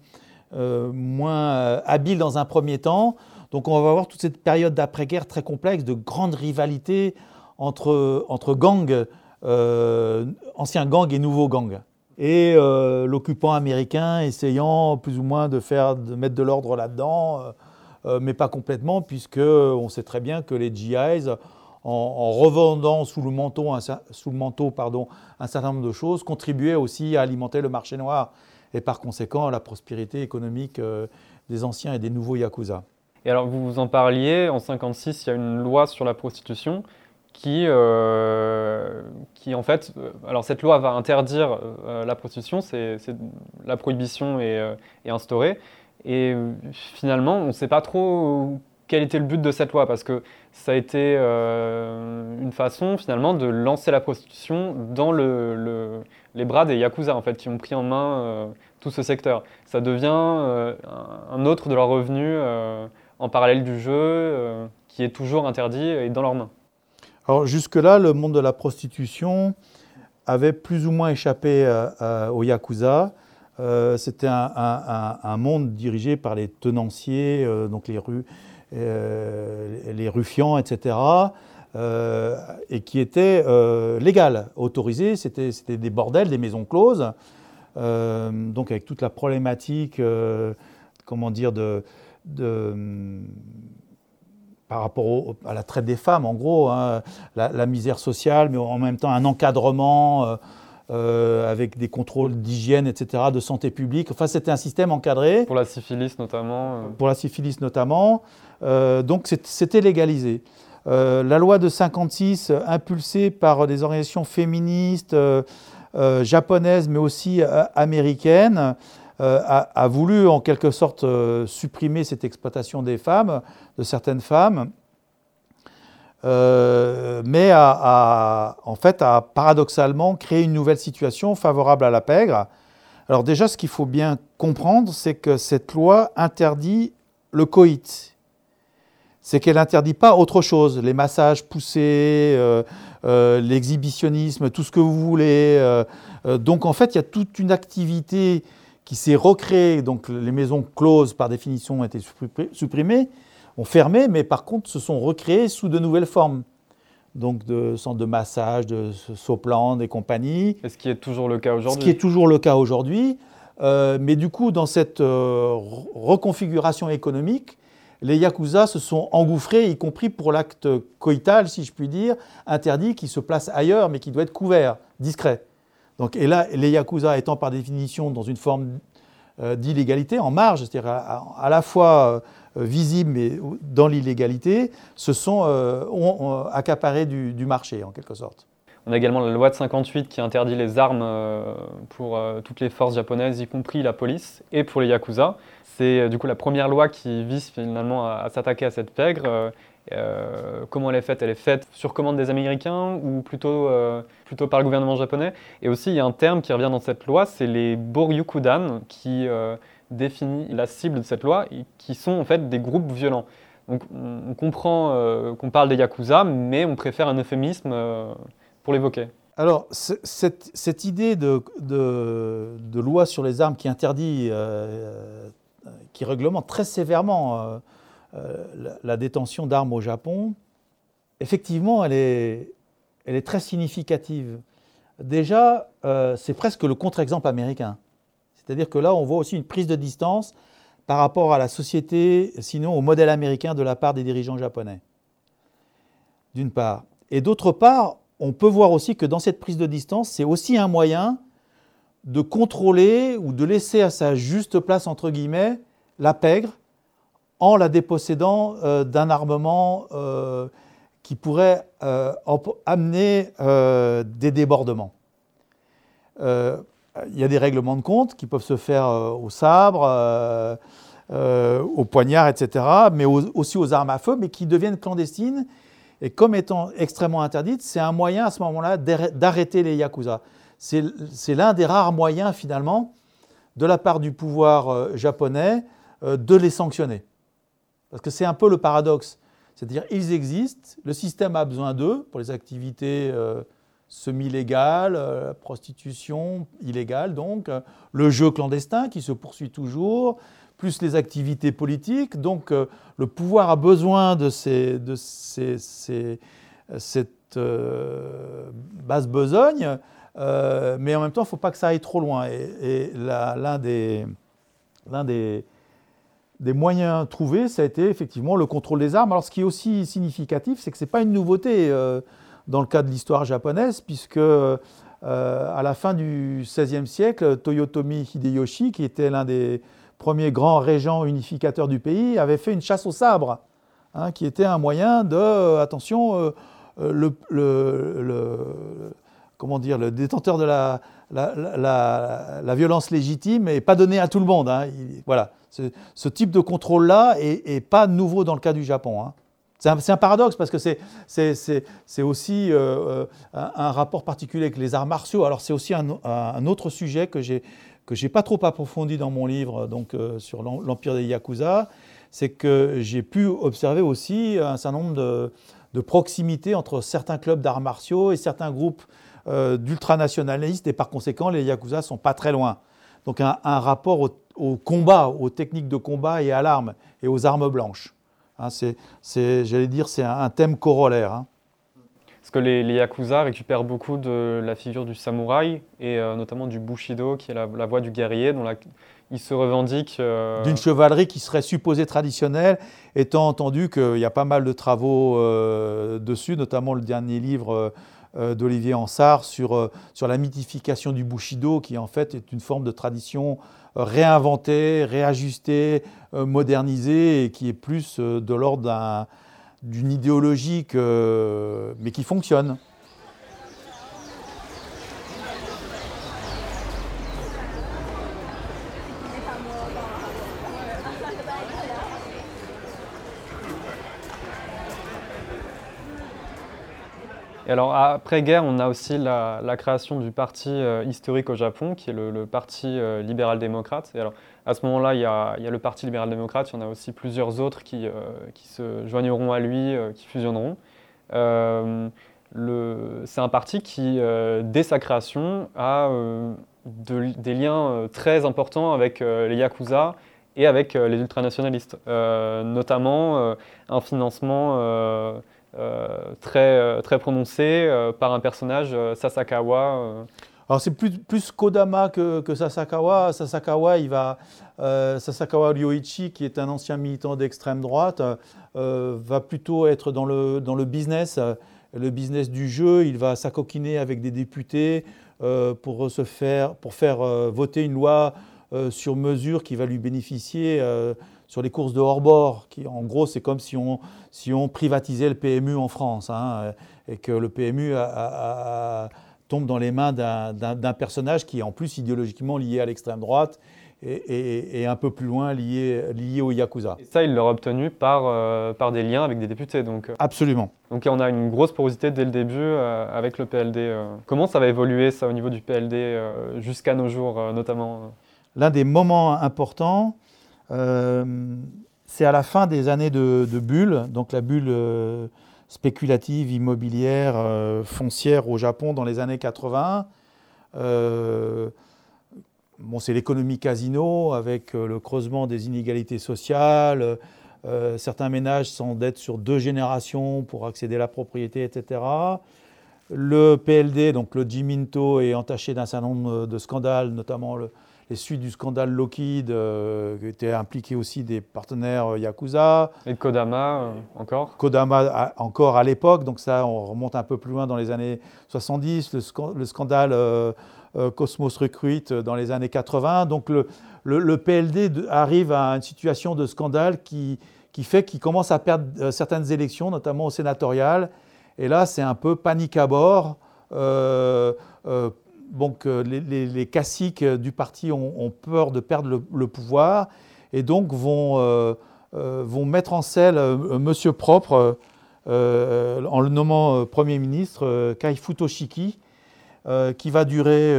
euh, moins euh, habiles dans un premier temps. Donc on va avoir toute cette période d'après-guerre très complexe, de grandes rivalités entre, entre gangs, euh, anciens gangs et nouveaux gangs. Et l'occupant américain essayant plus ou moins de, faire, de mettre de l'ordre là-dedans, mais pas complètement, puisque on sait très bien que les GIs en, revendant sous le manteau, un, certain nombre de choses, contribuait aussi à alimenter le marché noir et par conséquent à la prospérité économique euh, des anciens et des nouveaux Yakuza. Et alors vous vous en parliez, en 1956, il y a une loi sur la prostitution qui, euh, qui en fait, euh, alors cette loi va interdire la prostitution, c'est, la prohibition est, instaurée, et finalement on ne sait pas trop quel était le but de cette loi? Parce que ça a été euh, une façon finalement de lancer la prostitution dans le, les bras des Yakuza en fait, qui ont pris en main euh, tout ce secteur. Ça devient euh, un autre de leurs revenus en parallèle du jeu qui est toujours interdit et dans leurs mains. Alors jusque-là, le monde de la prostitution avait plus ou moins échappé aux Yakuza. C'était un, monde dirigé par les tenanciers, donc les rues, les ruffians, etc., euh, et qui étaient euh, légales, autorisées. C'était des bordels, des maisons closes, donc avec toute la problématique, comment dire, de, par rapport à la traite des femmes, en gros, hein, la, misère sociale, mais en même temps un encadrement avec des contrôles d'hygiène, etc., de santé publique. Enfin, c'était un système encadré. Pour la syphilis notamment. Pour la syphilis notamment. Euh, donc c'était légalisé. Euh, la loi de 56, impulsée par des organisations féministes euh, japonaises, mais aussi américaines, a, voulu en quelque sorte supprimer cette exploitation des femmes, de certaines femmes, mais a, en fait paradoxalement créé une nouvelle situation favorable à la pègre. Alors déjà, ce qu'il faut bien comprendre, c'est que cette loi interdit le coït c'est qu'elle n'interdit pas autre chose, les massages poussés, euh, euh, l'exhibitionnisme, tout ce que vous voulez. donc en fait, il y a toute une activité qui s'est recréée. Donc les maisons closes, par définition, ont été supprimées, ont fermé, mais par contre se sont recréées sous de nouvelles formes donc de centres de massage, de Sopland et compagnie. Et ce qui est toujours le cas aujourd'hui. Ce qui est toujours le cas aujourd'hui. Euh, mais du coup, dans cette euh, reconfiguration économique, les Yakuza se sont engouffrés, y compris pour l'acte coïtal, si je puis dire, interdit, qui se place ailleurs, mais qui doit être couvert, discret. Donc, et là, les Yakuza étant par définition dans une forme d'illégalité, en marge, c'est-à-dire à, la fois euh, visibles mais dans l'illégalité, se sont euh, ont, accaparés du, marché en quelque sorte. On a également la loi de 58 qui interdit les armes pour toutes les forces japonaises, y compris la police, et pour les yakuza. C'est du coup la première loi qui vise finalement à, s'attaquer à cette pègre. Comment elle est faite? Elle est faite sur commande des Américains ou plutôt, plutôt par le gouvernement japonais? Et aussi, il y a un terme qui revient dans cette loi, c'est les Boryukudan, qui définit la cible de cette loi, qui sont en fait des groupes violents. Donc on comprend euh, qu'on parle des Yakuza, mais on préfère un euphémisme euh, pour l'évoquer. Alors, cette, idée de, de, loi sur les armes qui interdit, euh, qui réglemente très sévèrement la, détention d'armes au Japon, effectivement, elle est, très significative. Déjà, c'est presque le contre-exemple américain. C'est-à-dire que là, on voit aussi une prise de distance par rapport à la société, sinon au modèle américain de la part des dirigeants japonais. D'une part. Et d'autre part, on peut voir aussi que dans cette prise de distance, c'est aussi un moyen de contrôler ou de laisser à sa juste place, entre guillemets, la pègre en la dépossédant euh, d'un armement euh, qui pourrait euh, amener des débordements il y a des règlements de compte qui peuvent se faire au sabre, au poignard, etc., mais aussi aux armes à feu, mais qui deviennent clandestines. Et comme étant extrêmement interdites, c'est un moyen à ce moment-là d'arrêter les yakuza. C'est l'un des rares moyens, finalement, de la part du pouvoir japonais, de les sanctionner. Parce que c'est un peu le paradoxe. C'est-à-dire, ils existent, le système a besoin d'eux pour les activités semi-légale, euh, prostitution illégale, donc euh, le jeu clandestin qui se poursuit toujours, plus les activités politiques. Donc euh, le pouvoir a besoin de, ces, de ces, cette basse besogne, mais en même temps, il ne faut pas que ça aille trop loin. Et, l'un des, des, des, moyens trouvés, ça a été effectivement le contrôle des armes. Alors ce qui est aussi significatif, c'est que ce n'est pas une nouveauté dans le cas de l'histoire japonaise, puisque euh, à la fin du XVIe siècle, Toyotomi Hideyoshi, qui était l'un des premiers grands régents unificateurs du pays, avait fait une chasse au sabre, hein, qui était un moyen de, euh, attention, euh, le, le, comment dire, le détenteur de la, la, violence légitime n'est pas donné à tout le monde. Hein. voilà, ce, type de contrôle-là n'est pas nouveau dans le cas du Japon. Hein. C'est un, paradoxe parce que c'est aussi euh, euh, un, rapport particulier avec les arts martiaux. Alors c'est aussi un, autre sujet que j'ai que pas trop approfondi dans mon livre donc euh, sur l'empire des yakuza, c'est que j'ai pu observer aussi un certain nombre de, de proximités entre certains clubs d'arts martiaux et certains groupes d'ultranationalistes et par conséquent les yakuza sont pas très loin. Donc un, rapport au, au combat, aux techniques de combat et à l'arme et aux armes blanches. Hein, c'est, j'allais dire, c'est un, thème corollaire. Hein. Parce que les, Yakuza récupèrent beaucoup de la figure du samouraï et euh, notamment du Bushido, qui est la, voie du guerrier, dont ils se revendiquent. Euh, D'une chevalerie qui serait supposée traditionnelle, étant entendu qu'il y a pas mal de travaux euh, dessus, notamment le dernier livre d'Olivier Ansart sur, sur la mythification du Bushido, qui en fait est une forme de tradition réinventé, réajusté, euh, modernisé et qui est plus euh, de l'ordre d'une idéologie mais qui fonctionne. Alors, après-guerre, on a aussi la, création du parti euh, historique au Japon, qui est le, parti euh, libéral-démocrate. Et alors, À ce moment-là, il, y a le Parti libéral-démocrate, il y en a aussi plusieurs autres qui, qui se joigneront à lui, qui fusionneront. c'est un parti qui, dès sa création, a des liens très importants avec les Yakuza et avec les ultranationalistes, notamment un financement euh, très, euh, très prononcé euh, par un personnage, Sasakawa. Alors c'est plus, Kodama que, que, Sasakawa. Sasakawa, il va, Sasakawa Ryoichi, qui est un ancien militant d'extrême droite, va plutôt être dans le, dans le business, le business du jeu. Il va s'acoquiner avec des députés pour, se faire, pour faire voter une loi sur mesure qui va lui bénéficier sur les courses de hors-bord, qui en gros c'est comme si on, si on privatisait le PMU en France, hein, et que le PMU tombe dans les mains d'un personnage qui est en plus idéologiquement lié à l'extrême droite et, et, un peu plus loin lié, lié au Yakuza. Et ça, il l'aura obtenu par, euh, par des liens avec des députés. Donc, euh. Absolument. Donc on a une grosse porosité dès le début euh, avec le PLD. Comment ça va évoluer ça au niveau du PLD jusqu'à nos jours notamment L'un des moments importants, c'est à la fin des années de, bulle, donc la bulle euh, spéculative, immobilière, euh, foncière au Japon dans les années 80. Bon, c'est l'économie casino avec le creusement des inégalités sociales. certains ménages s'endettent sur deux générations pour accéder à la propriété, etc. Le PLD, donc le Jiminto, est entaché d'un certain nombre de scandales, notamment le, les suites du scandale Lockheed, euh, qui étaient impliqués aussi des partenaires euh, Yakuza. Et Kodama euh, encore? Kodama encore à l'époque, donc ça on remonte un peu plus loin dans les années 70, le, scandale Cosmos Recruit dans les années 80. Donc le, le, PLD arrive à une situation de scandale qui, qui fait qu'il commence à perdre certaines élections, notamment au sénatorial. Et là, c'est un peu panique à bord donc, les, les, les, du parti ont, peur de perdre le, pouvoir et donc vont, euh, euh, vont mettre en selle euh, Monsieur Propre en le nommant Premier ministre, Kai Futoshiki, qui va durer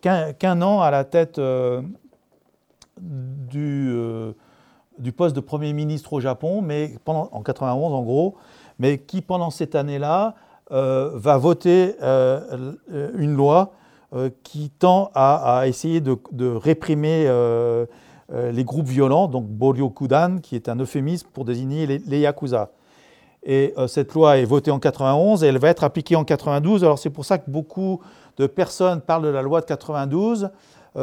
qu'un an à la tête du, du, poste de Premier ministre au Japon, mais pendant, en 91 en gros, mais qui pendant cette année-là va voter une loi euh, qui tend à, essayer de, réprimer euh, euh, les groupes violents, donc Boryokudan, qui est un euphémisme pour désigner les, Yakuza. Et cette loi est votée en 91 et elle va être appliquée en 92. Alors c'est pour ça que beaucoup de personnes parlent de la loi de 92,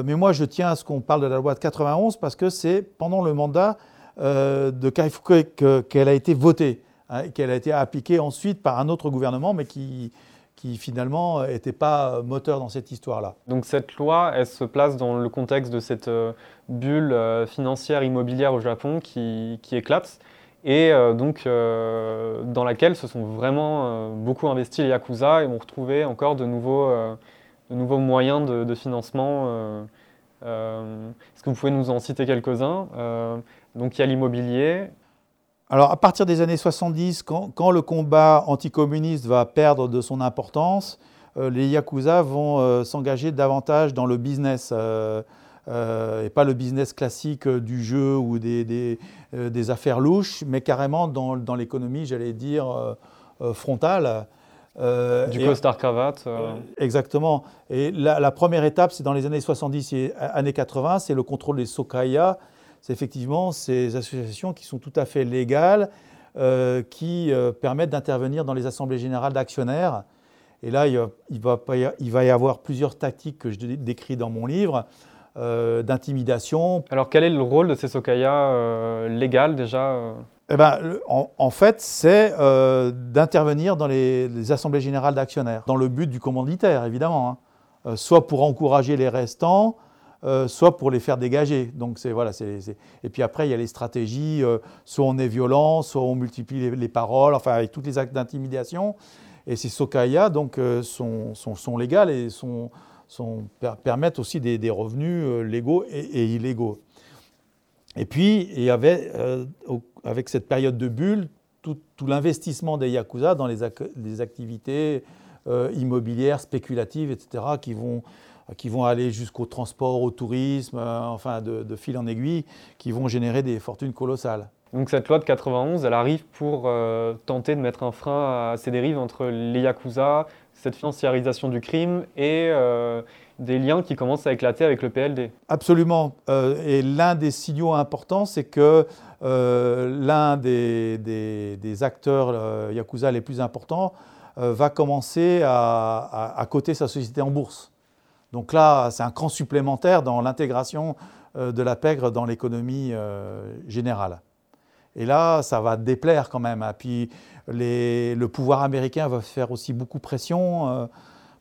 mais moi je tiens à ce qu'on parle de la loi de 91 parce que c'est pendant le mandat de Kaifuku qu'elle a été votée, qu'elle a été appliquée ensuite par un autre gouvernement, mais qui, qui finalement n'était pas moteur dans cette histoire-là. Donc cette loi, elle se place dans le contexte de cette euh, bulle euh, financière immobilière au Japon qui, éclate et euh, donc dans laquelle se sont vraiment beaucoup investis les Yakuza et ont retrouvé encore de nouveaux moyens de, financement. Est-ce que vous pouvez nous en citer quelques-uns? Donc il y a l'immobilier, alors, à partir des années 70, quand, le combat anticommuniste va perdre de son importance, euh, les Yakuza vont euh, s'engager davantage dans le business, euh, et pas le business classique du jeu ou des, affaires louches, mais carrément dans, l'économie, j'allais dire, frontale. du costard cravate. exactement. Et la, la première étape, c'est dans les années 70 et années 80, c'est le contrôle des Sokaya, c'est effectivement ces associations qui sont tout à fait légales, euh, qui euh, permettent d'intervenir dans les assemblées générales d'actionnaires. Et là, il va, y avoir plusieurs tactiques que je décris dans mon livre. Euh, d'intimidation. Alors quel est le rôle de ces sokayas légales déjà eh ben, en, fait, c'est d'intervenir dans les, assemblées générales d'actionnaires, dans le but du commanditaire, évidemment. Hein. soit pour encourager les restants, euh, soit pour les faire dégager. Donc c'est voilà, Et puis après il y a les stratégies, euh, soit on est violent, soit on multiplie les, paroles, enfin avec tous les actes d'intimidation. Et ces sokaya donc euh, sont, sont, légales et sont, permettent aussi des, revenus légaux et, illégaux. Et puis il y avait avec cette période de bulle tout, l'investissement des yakuza dans les, les activités immobilières, spéculatives, etc., qui vont qui vont aller jusqu'au transport, au tourisme, enfin de, fil en aiguille, qui vont générer des fortunes colossales. Donc cette loi de 91, elle arrive pour tenter de mettre un frein à ces dérives entre les yakuza, cette financiarisation du crime et des liens qui commencent à éclater avec le PLD. Absolument. Euh, et l'un des signaux importants, c'est que euh, l'un des, des, acteurs euh, Yakuza les plus importants va commencer à, à, coter sa société en bourse. Donc là, c'est un cran supplémentaire dans l'intégration de la pègre dans l'économie générale. Et là, ça va déplaire quand même. Hein. Puis le pouvoir américain va faire aussi beaucoup pression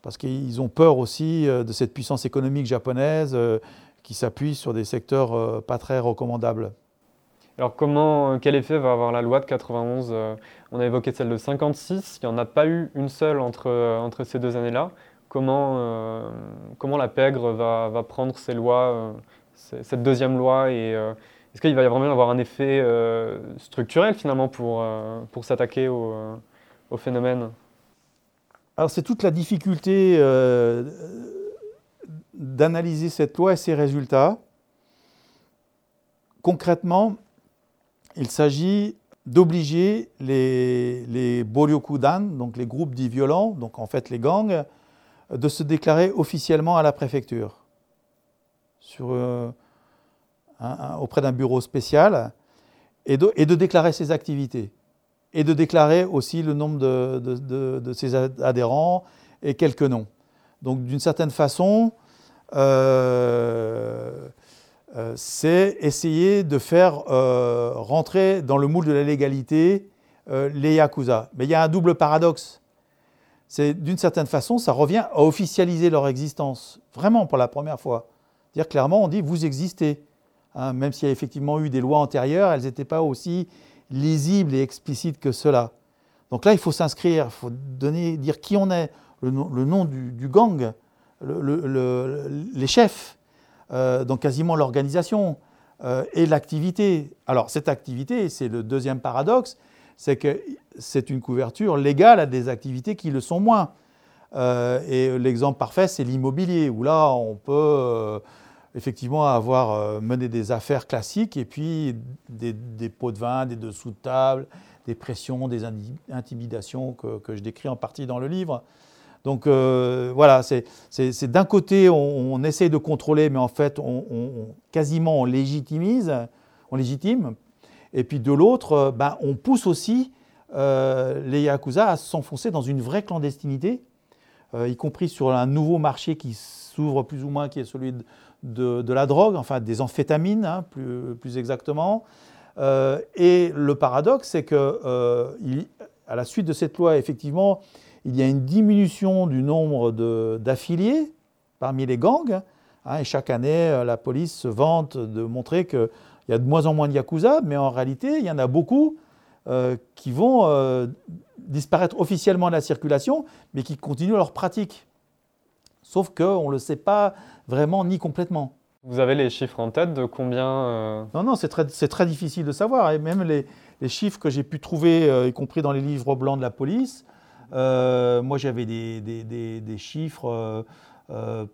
parce qu'ils ont peur aussi euh, de cette puissance économique japonaise euh, qui s'appuie sur des secteurs euh, pas très recommandables. Alors comment, quel effet va avoir la loi de 91 On a évoqué celle de 56, il n'y en a pas eu une seule entre ces deux années-là. Comment, comment la pègre va, va prendre ces lois, cette deuxième loi et est-ce qu'il va y vraiment avoir un effet structurel finalement pour, pour s'attaquer au, phénomène? Alors c'est toute la difficulté euh, d'analyser cette loi et ses résultats. Concrètement, il s'agit d'obliger les, les Boryokudan, donc les groupes dits violents, donc en fait les gangs, de se déclarer officiellement à la préfecture euh, auprès d'un bureau spécial et de déclarer ses activités et de déclarer aussi le nombre de, ses adhérents et quelques noms. Donc d'une certaine façon, euh, euh, c'est essayer de faire rentrer dans le moule de la légalité les Yakuza. Mais il y a un double paradoxe. C'est d'une certaine façon, ça revient à officialiser leur existence, vraiment pour la première fois. Dire clairement, on dit vous existez. Hein, même s'il y a effectivement eu des lois antérieures, elles n'étaient pas aussi lisible et explicite que cela. Donc là, il faut s'inscrire, il faut donner, dire qui on est, le, nom, du, gang, les chefs, euh, donc quasiment l'organisation euh, et l'activité. Alors cette activité, c'est le deuxième paradoxe, c'est que c'est une couverture légale à des activités qui le sont moins. Euh, et l'exemple parfait, c'est l'immobilier, où là, on peut effectivement avoir euh, mené des affaires classiques et puis des, pots de vin, des dessous de table, des pressions, des intimidations que, je décris en partie dans le livre. Donc euh, voilà, c'est d'un côté, on, essaie de contrôler, mais en fait, on, quasiment légitimise, on légitime. Et puis de l'autre, euh, ben, on pousse aussi les Yakuza à s'enfoncer dans une vraie clandestinité, y compris sur un nouveau marché qui s'ouvre plus ou moins, qui est celui de, la drogue, enfin des amphétamines hein, plus, exactement. Euh, et le paradoxe, c'est que euh, à la suite de cette loi, effectivement, il y a une diminution du nombre d'affiliés parmi les gangs. Hein, et chaque année, euh, la police se vante de montrer qu'il y a de moins en moins de yakuza, mais en réalité, il y en a beaucoup qui vont disparaître officiellement de la circulation, mais qui continuent leur pratique. Sauf qu'on ne le sait pas vraiment ni complètement. Vous avez les chiffres en tête de combien euh, Non, non, c'est très, très, difficile de savoir. Et même les, les chiffres que j'ai pu trouver, euh, y compris dans les livres blancs de la police, euh, moi j'avais des, des, des, chiffres,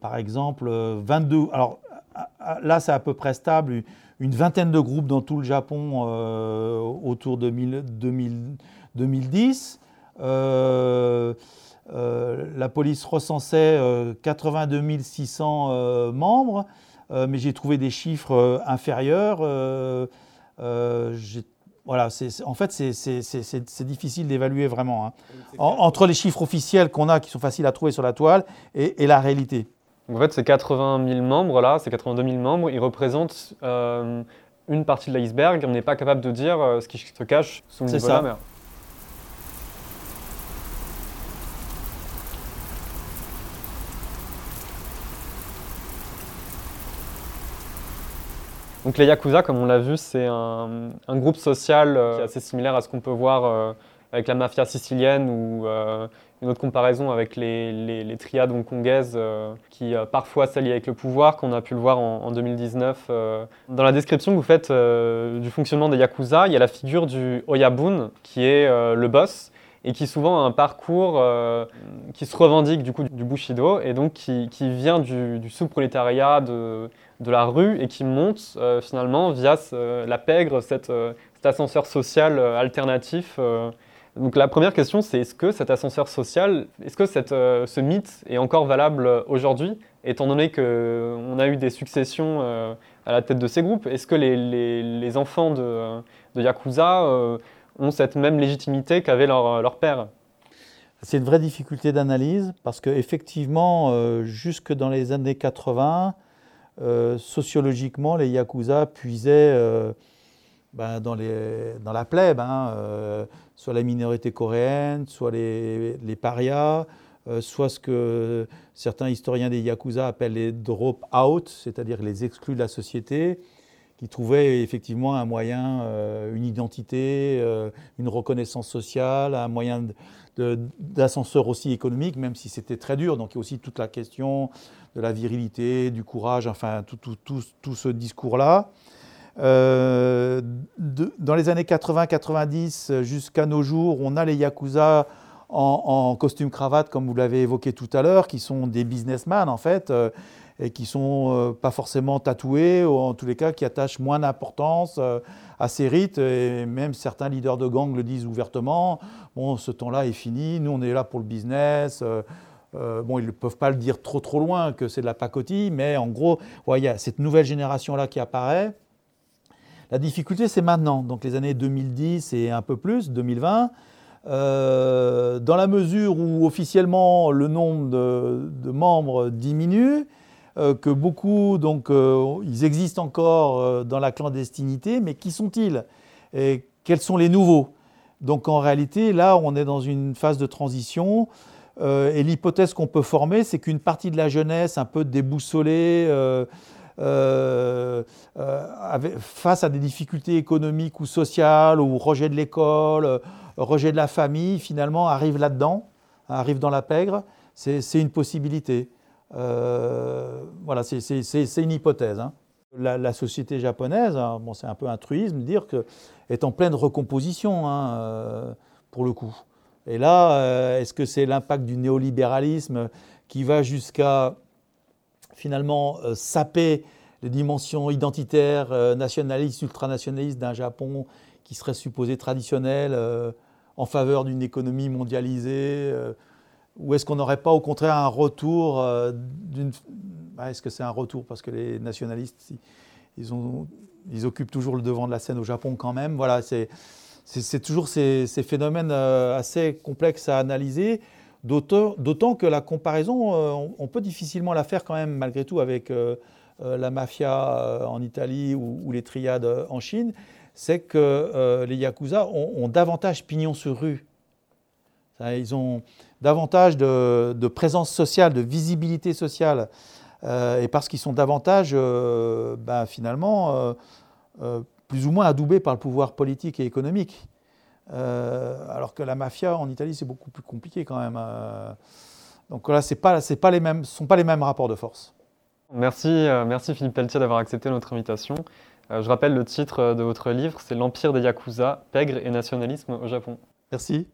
par exemple, 22. Alors là, c'est à peu près stable, une vingtaine de groupes dans tout le Japon autour de 2010. Euh, la police recensait 82 euh, 600 euh, membres, mais j'ai trouvé des chiffres inférieurs. voilà, en fait, c'est difficile d'évaluer vraiment. Hein. entre les chiffres officiels qu'on a, qui sont faciles à trouver sur la toile, et, la réalité. En fait, ces 80 000 membres-là, ces 82 000 membres, ils représentent une partie de l'iceberg. On n'est pas capable de dire ce qui se cache sous le niveau de la mer. Donc les Yakuza, comme on l'a vu, c'est un, groupe social euh, qui est assez similaire à ce qu'on peut voir euh, avec la mafia sicilienne ou euh, une autre comparaison avec les, triades hongkongaises qui parfois s'allient avec le pouvoir, qu'on a pu le voir en, 2019. Dans la description que vous faites du fonctionnement des Yakuza, il y a la figure du Oyabun qui est le boss et qui souvent a un parcours euh, qui se revendique du coup du Bushido et donc qui, vient du, sous-prolétariat de, la rue et qui monte euh, finalement via la pègre, cet ascenseur social alternatif. Donc la première question, c'est est-ce que cet ascenseur social, est-ce que cette, ce mythe est encore valable aujourd'hui, étant donné qu'on a eu des successions à la tête de ces groupes? Est-ce que les, enfants de, de Yakuza euh, ont cette même légitimité qu'avait leur, leur père? C'est une vraie difficulté d'analyse parce qu'effectivement, euh, jusque dans les années 80, euh, sociologiquement, les Yakuza puisaient ben, dans, la plèbe, hein, soit la minorité coréenne, soit les, parias, euh, soit ce que certains historiens des Yakuza appellent les drop-out, c'est-à-dire les exclus de la société, qui trouvaient effectivement un moyen, euh, une identité, euh, une reconnaissance sociale, un moyen d'ascenseur aussi économique, même si c'était très dur. Donc il y a aussi toute la question de la virilité, du courage, enfin tout ce discours-là. Dans les années 80-90 jusqu'à nos jours, on a les Yakuza en, costume cravate, comme vous l'avez évoqué tout à l'heure, qui sont des businessmen en fait, euh, et qui sont euh, pas forcément tatoués, ou en tous les cas qui attachent moins d'importance euh, à ces rites. Et même certains leaders de gang le disent ouvertement. Bon, ce temps-là est fini. Nous, on est là pour le business. bon, ils ne peuvent pas le dire trop trop loin que c'est de la pacotille, mais en gros, il y a cette nouvelle génération-là qui apparaît. La difficulté, c'est maintenant, donc les années 2010 et un peu plus, 2020. Euh, dans la mesure où officiellement le nombre de, membres diminue, euh, que beaucoup, donc, euh, ils existent encore dans la clandestinité, mais qui sont-ils? Et quels sont les nouveaux? Donc en réalité, là, on est dans une phase de transition. et l'hypothèse qu'on peut former, c'est qu'une partie de la jeunesse, un peu déboussolée, face à des difficultés économiques ou sociales, ou rejet de l'école, rejet de la famille, finalement, arrive là-dedans, arrive dans la pègre, c'est une possibilité. Euh, voilà, c'est une hypothèse. Hein. La, société japonaise, hein, bon, c'est un peu un truisme de dire que est en pleine recomposition, hein, euh, pour le coup. Et là, euh, est-ce que c'est l'impact du néolibéralisme qui va jusqu'à finalement saper les dimensions identitaires, nationalistes, ultranationalistes d'un Japon qui serait supposé traditionnel euh, en faveur d'une économie mondialisée euh, Ou est-ce qu'on n'aurait pas au contraire un retour euh, d'une... Bah, est-ce que c'est un retour Parce que les nationalistes, ils, occupent toujours le devant de la scène au Japon quand même. Voilà, c'est, toujours ces, phénomènes assez complexes à analyser. D'autant, que la comparaison, on, peut difficilement la faire quand même malgré tout avec la mafia en Italie ou, les triades en Chine c'est que euh, les Yakuza ont, davantage pignon sur rue. Ils ont davantage de, présence sociale, de visibilité sociale. Euh, et parce qu'ils sont davantage, euh, ben, finalement, plus ou moins adoubés par le pouvoir politique et économique. Alors que la mafia en Italie, c'est beaucoup plus compliqué quand même. donc là, ce ne pas les mêmes, sont pas les mêmes rapports de force. Merci, merci Philippe Pelletier d'avoir accepté notre invitation. Euh, je rappelle le titre de votre livre, c'est L'Empire des Yakuza, pègre et nationalisme au Japon. Merci.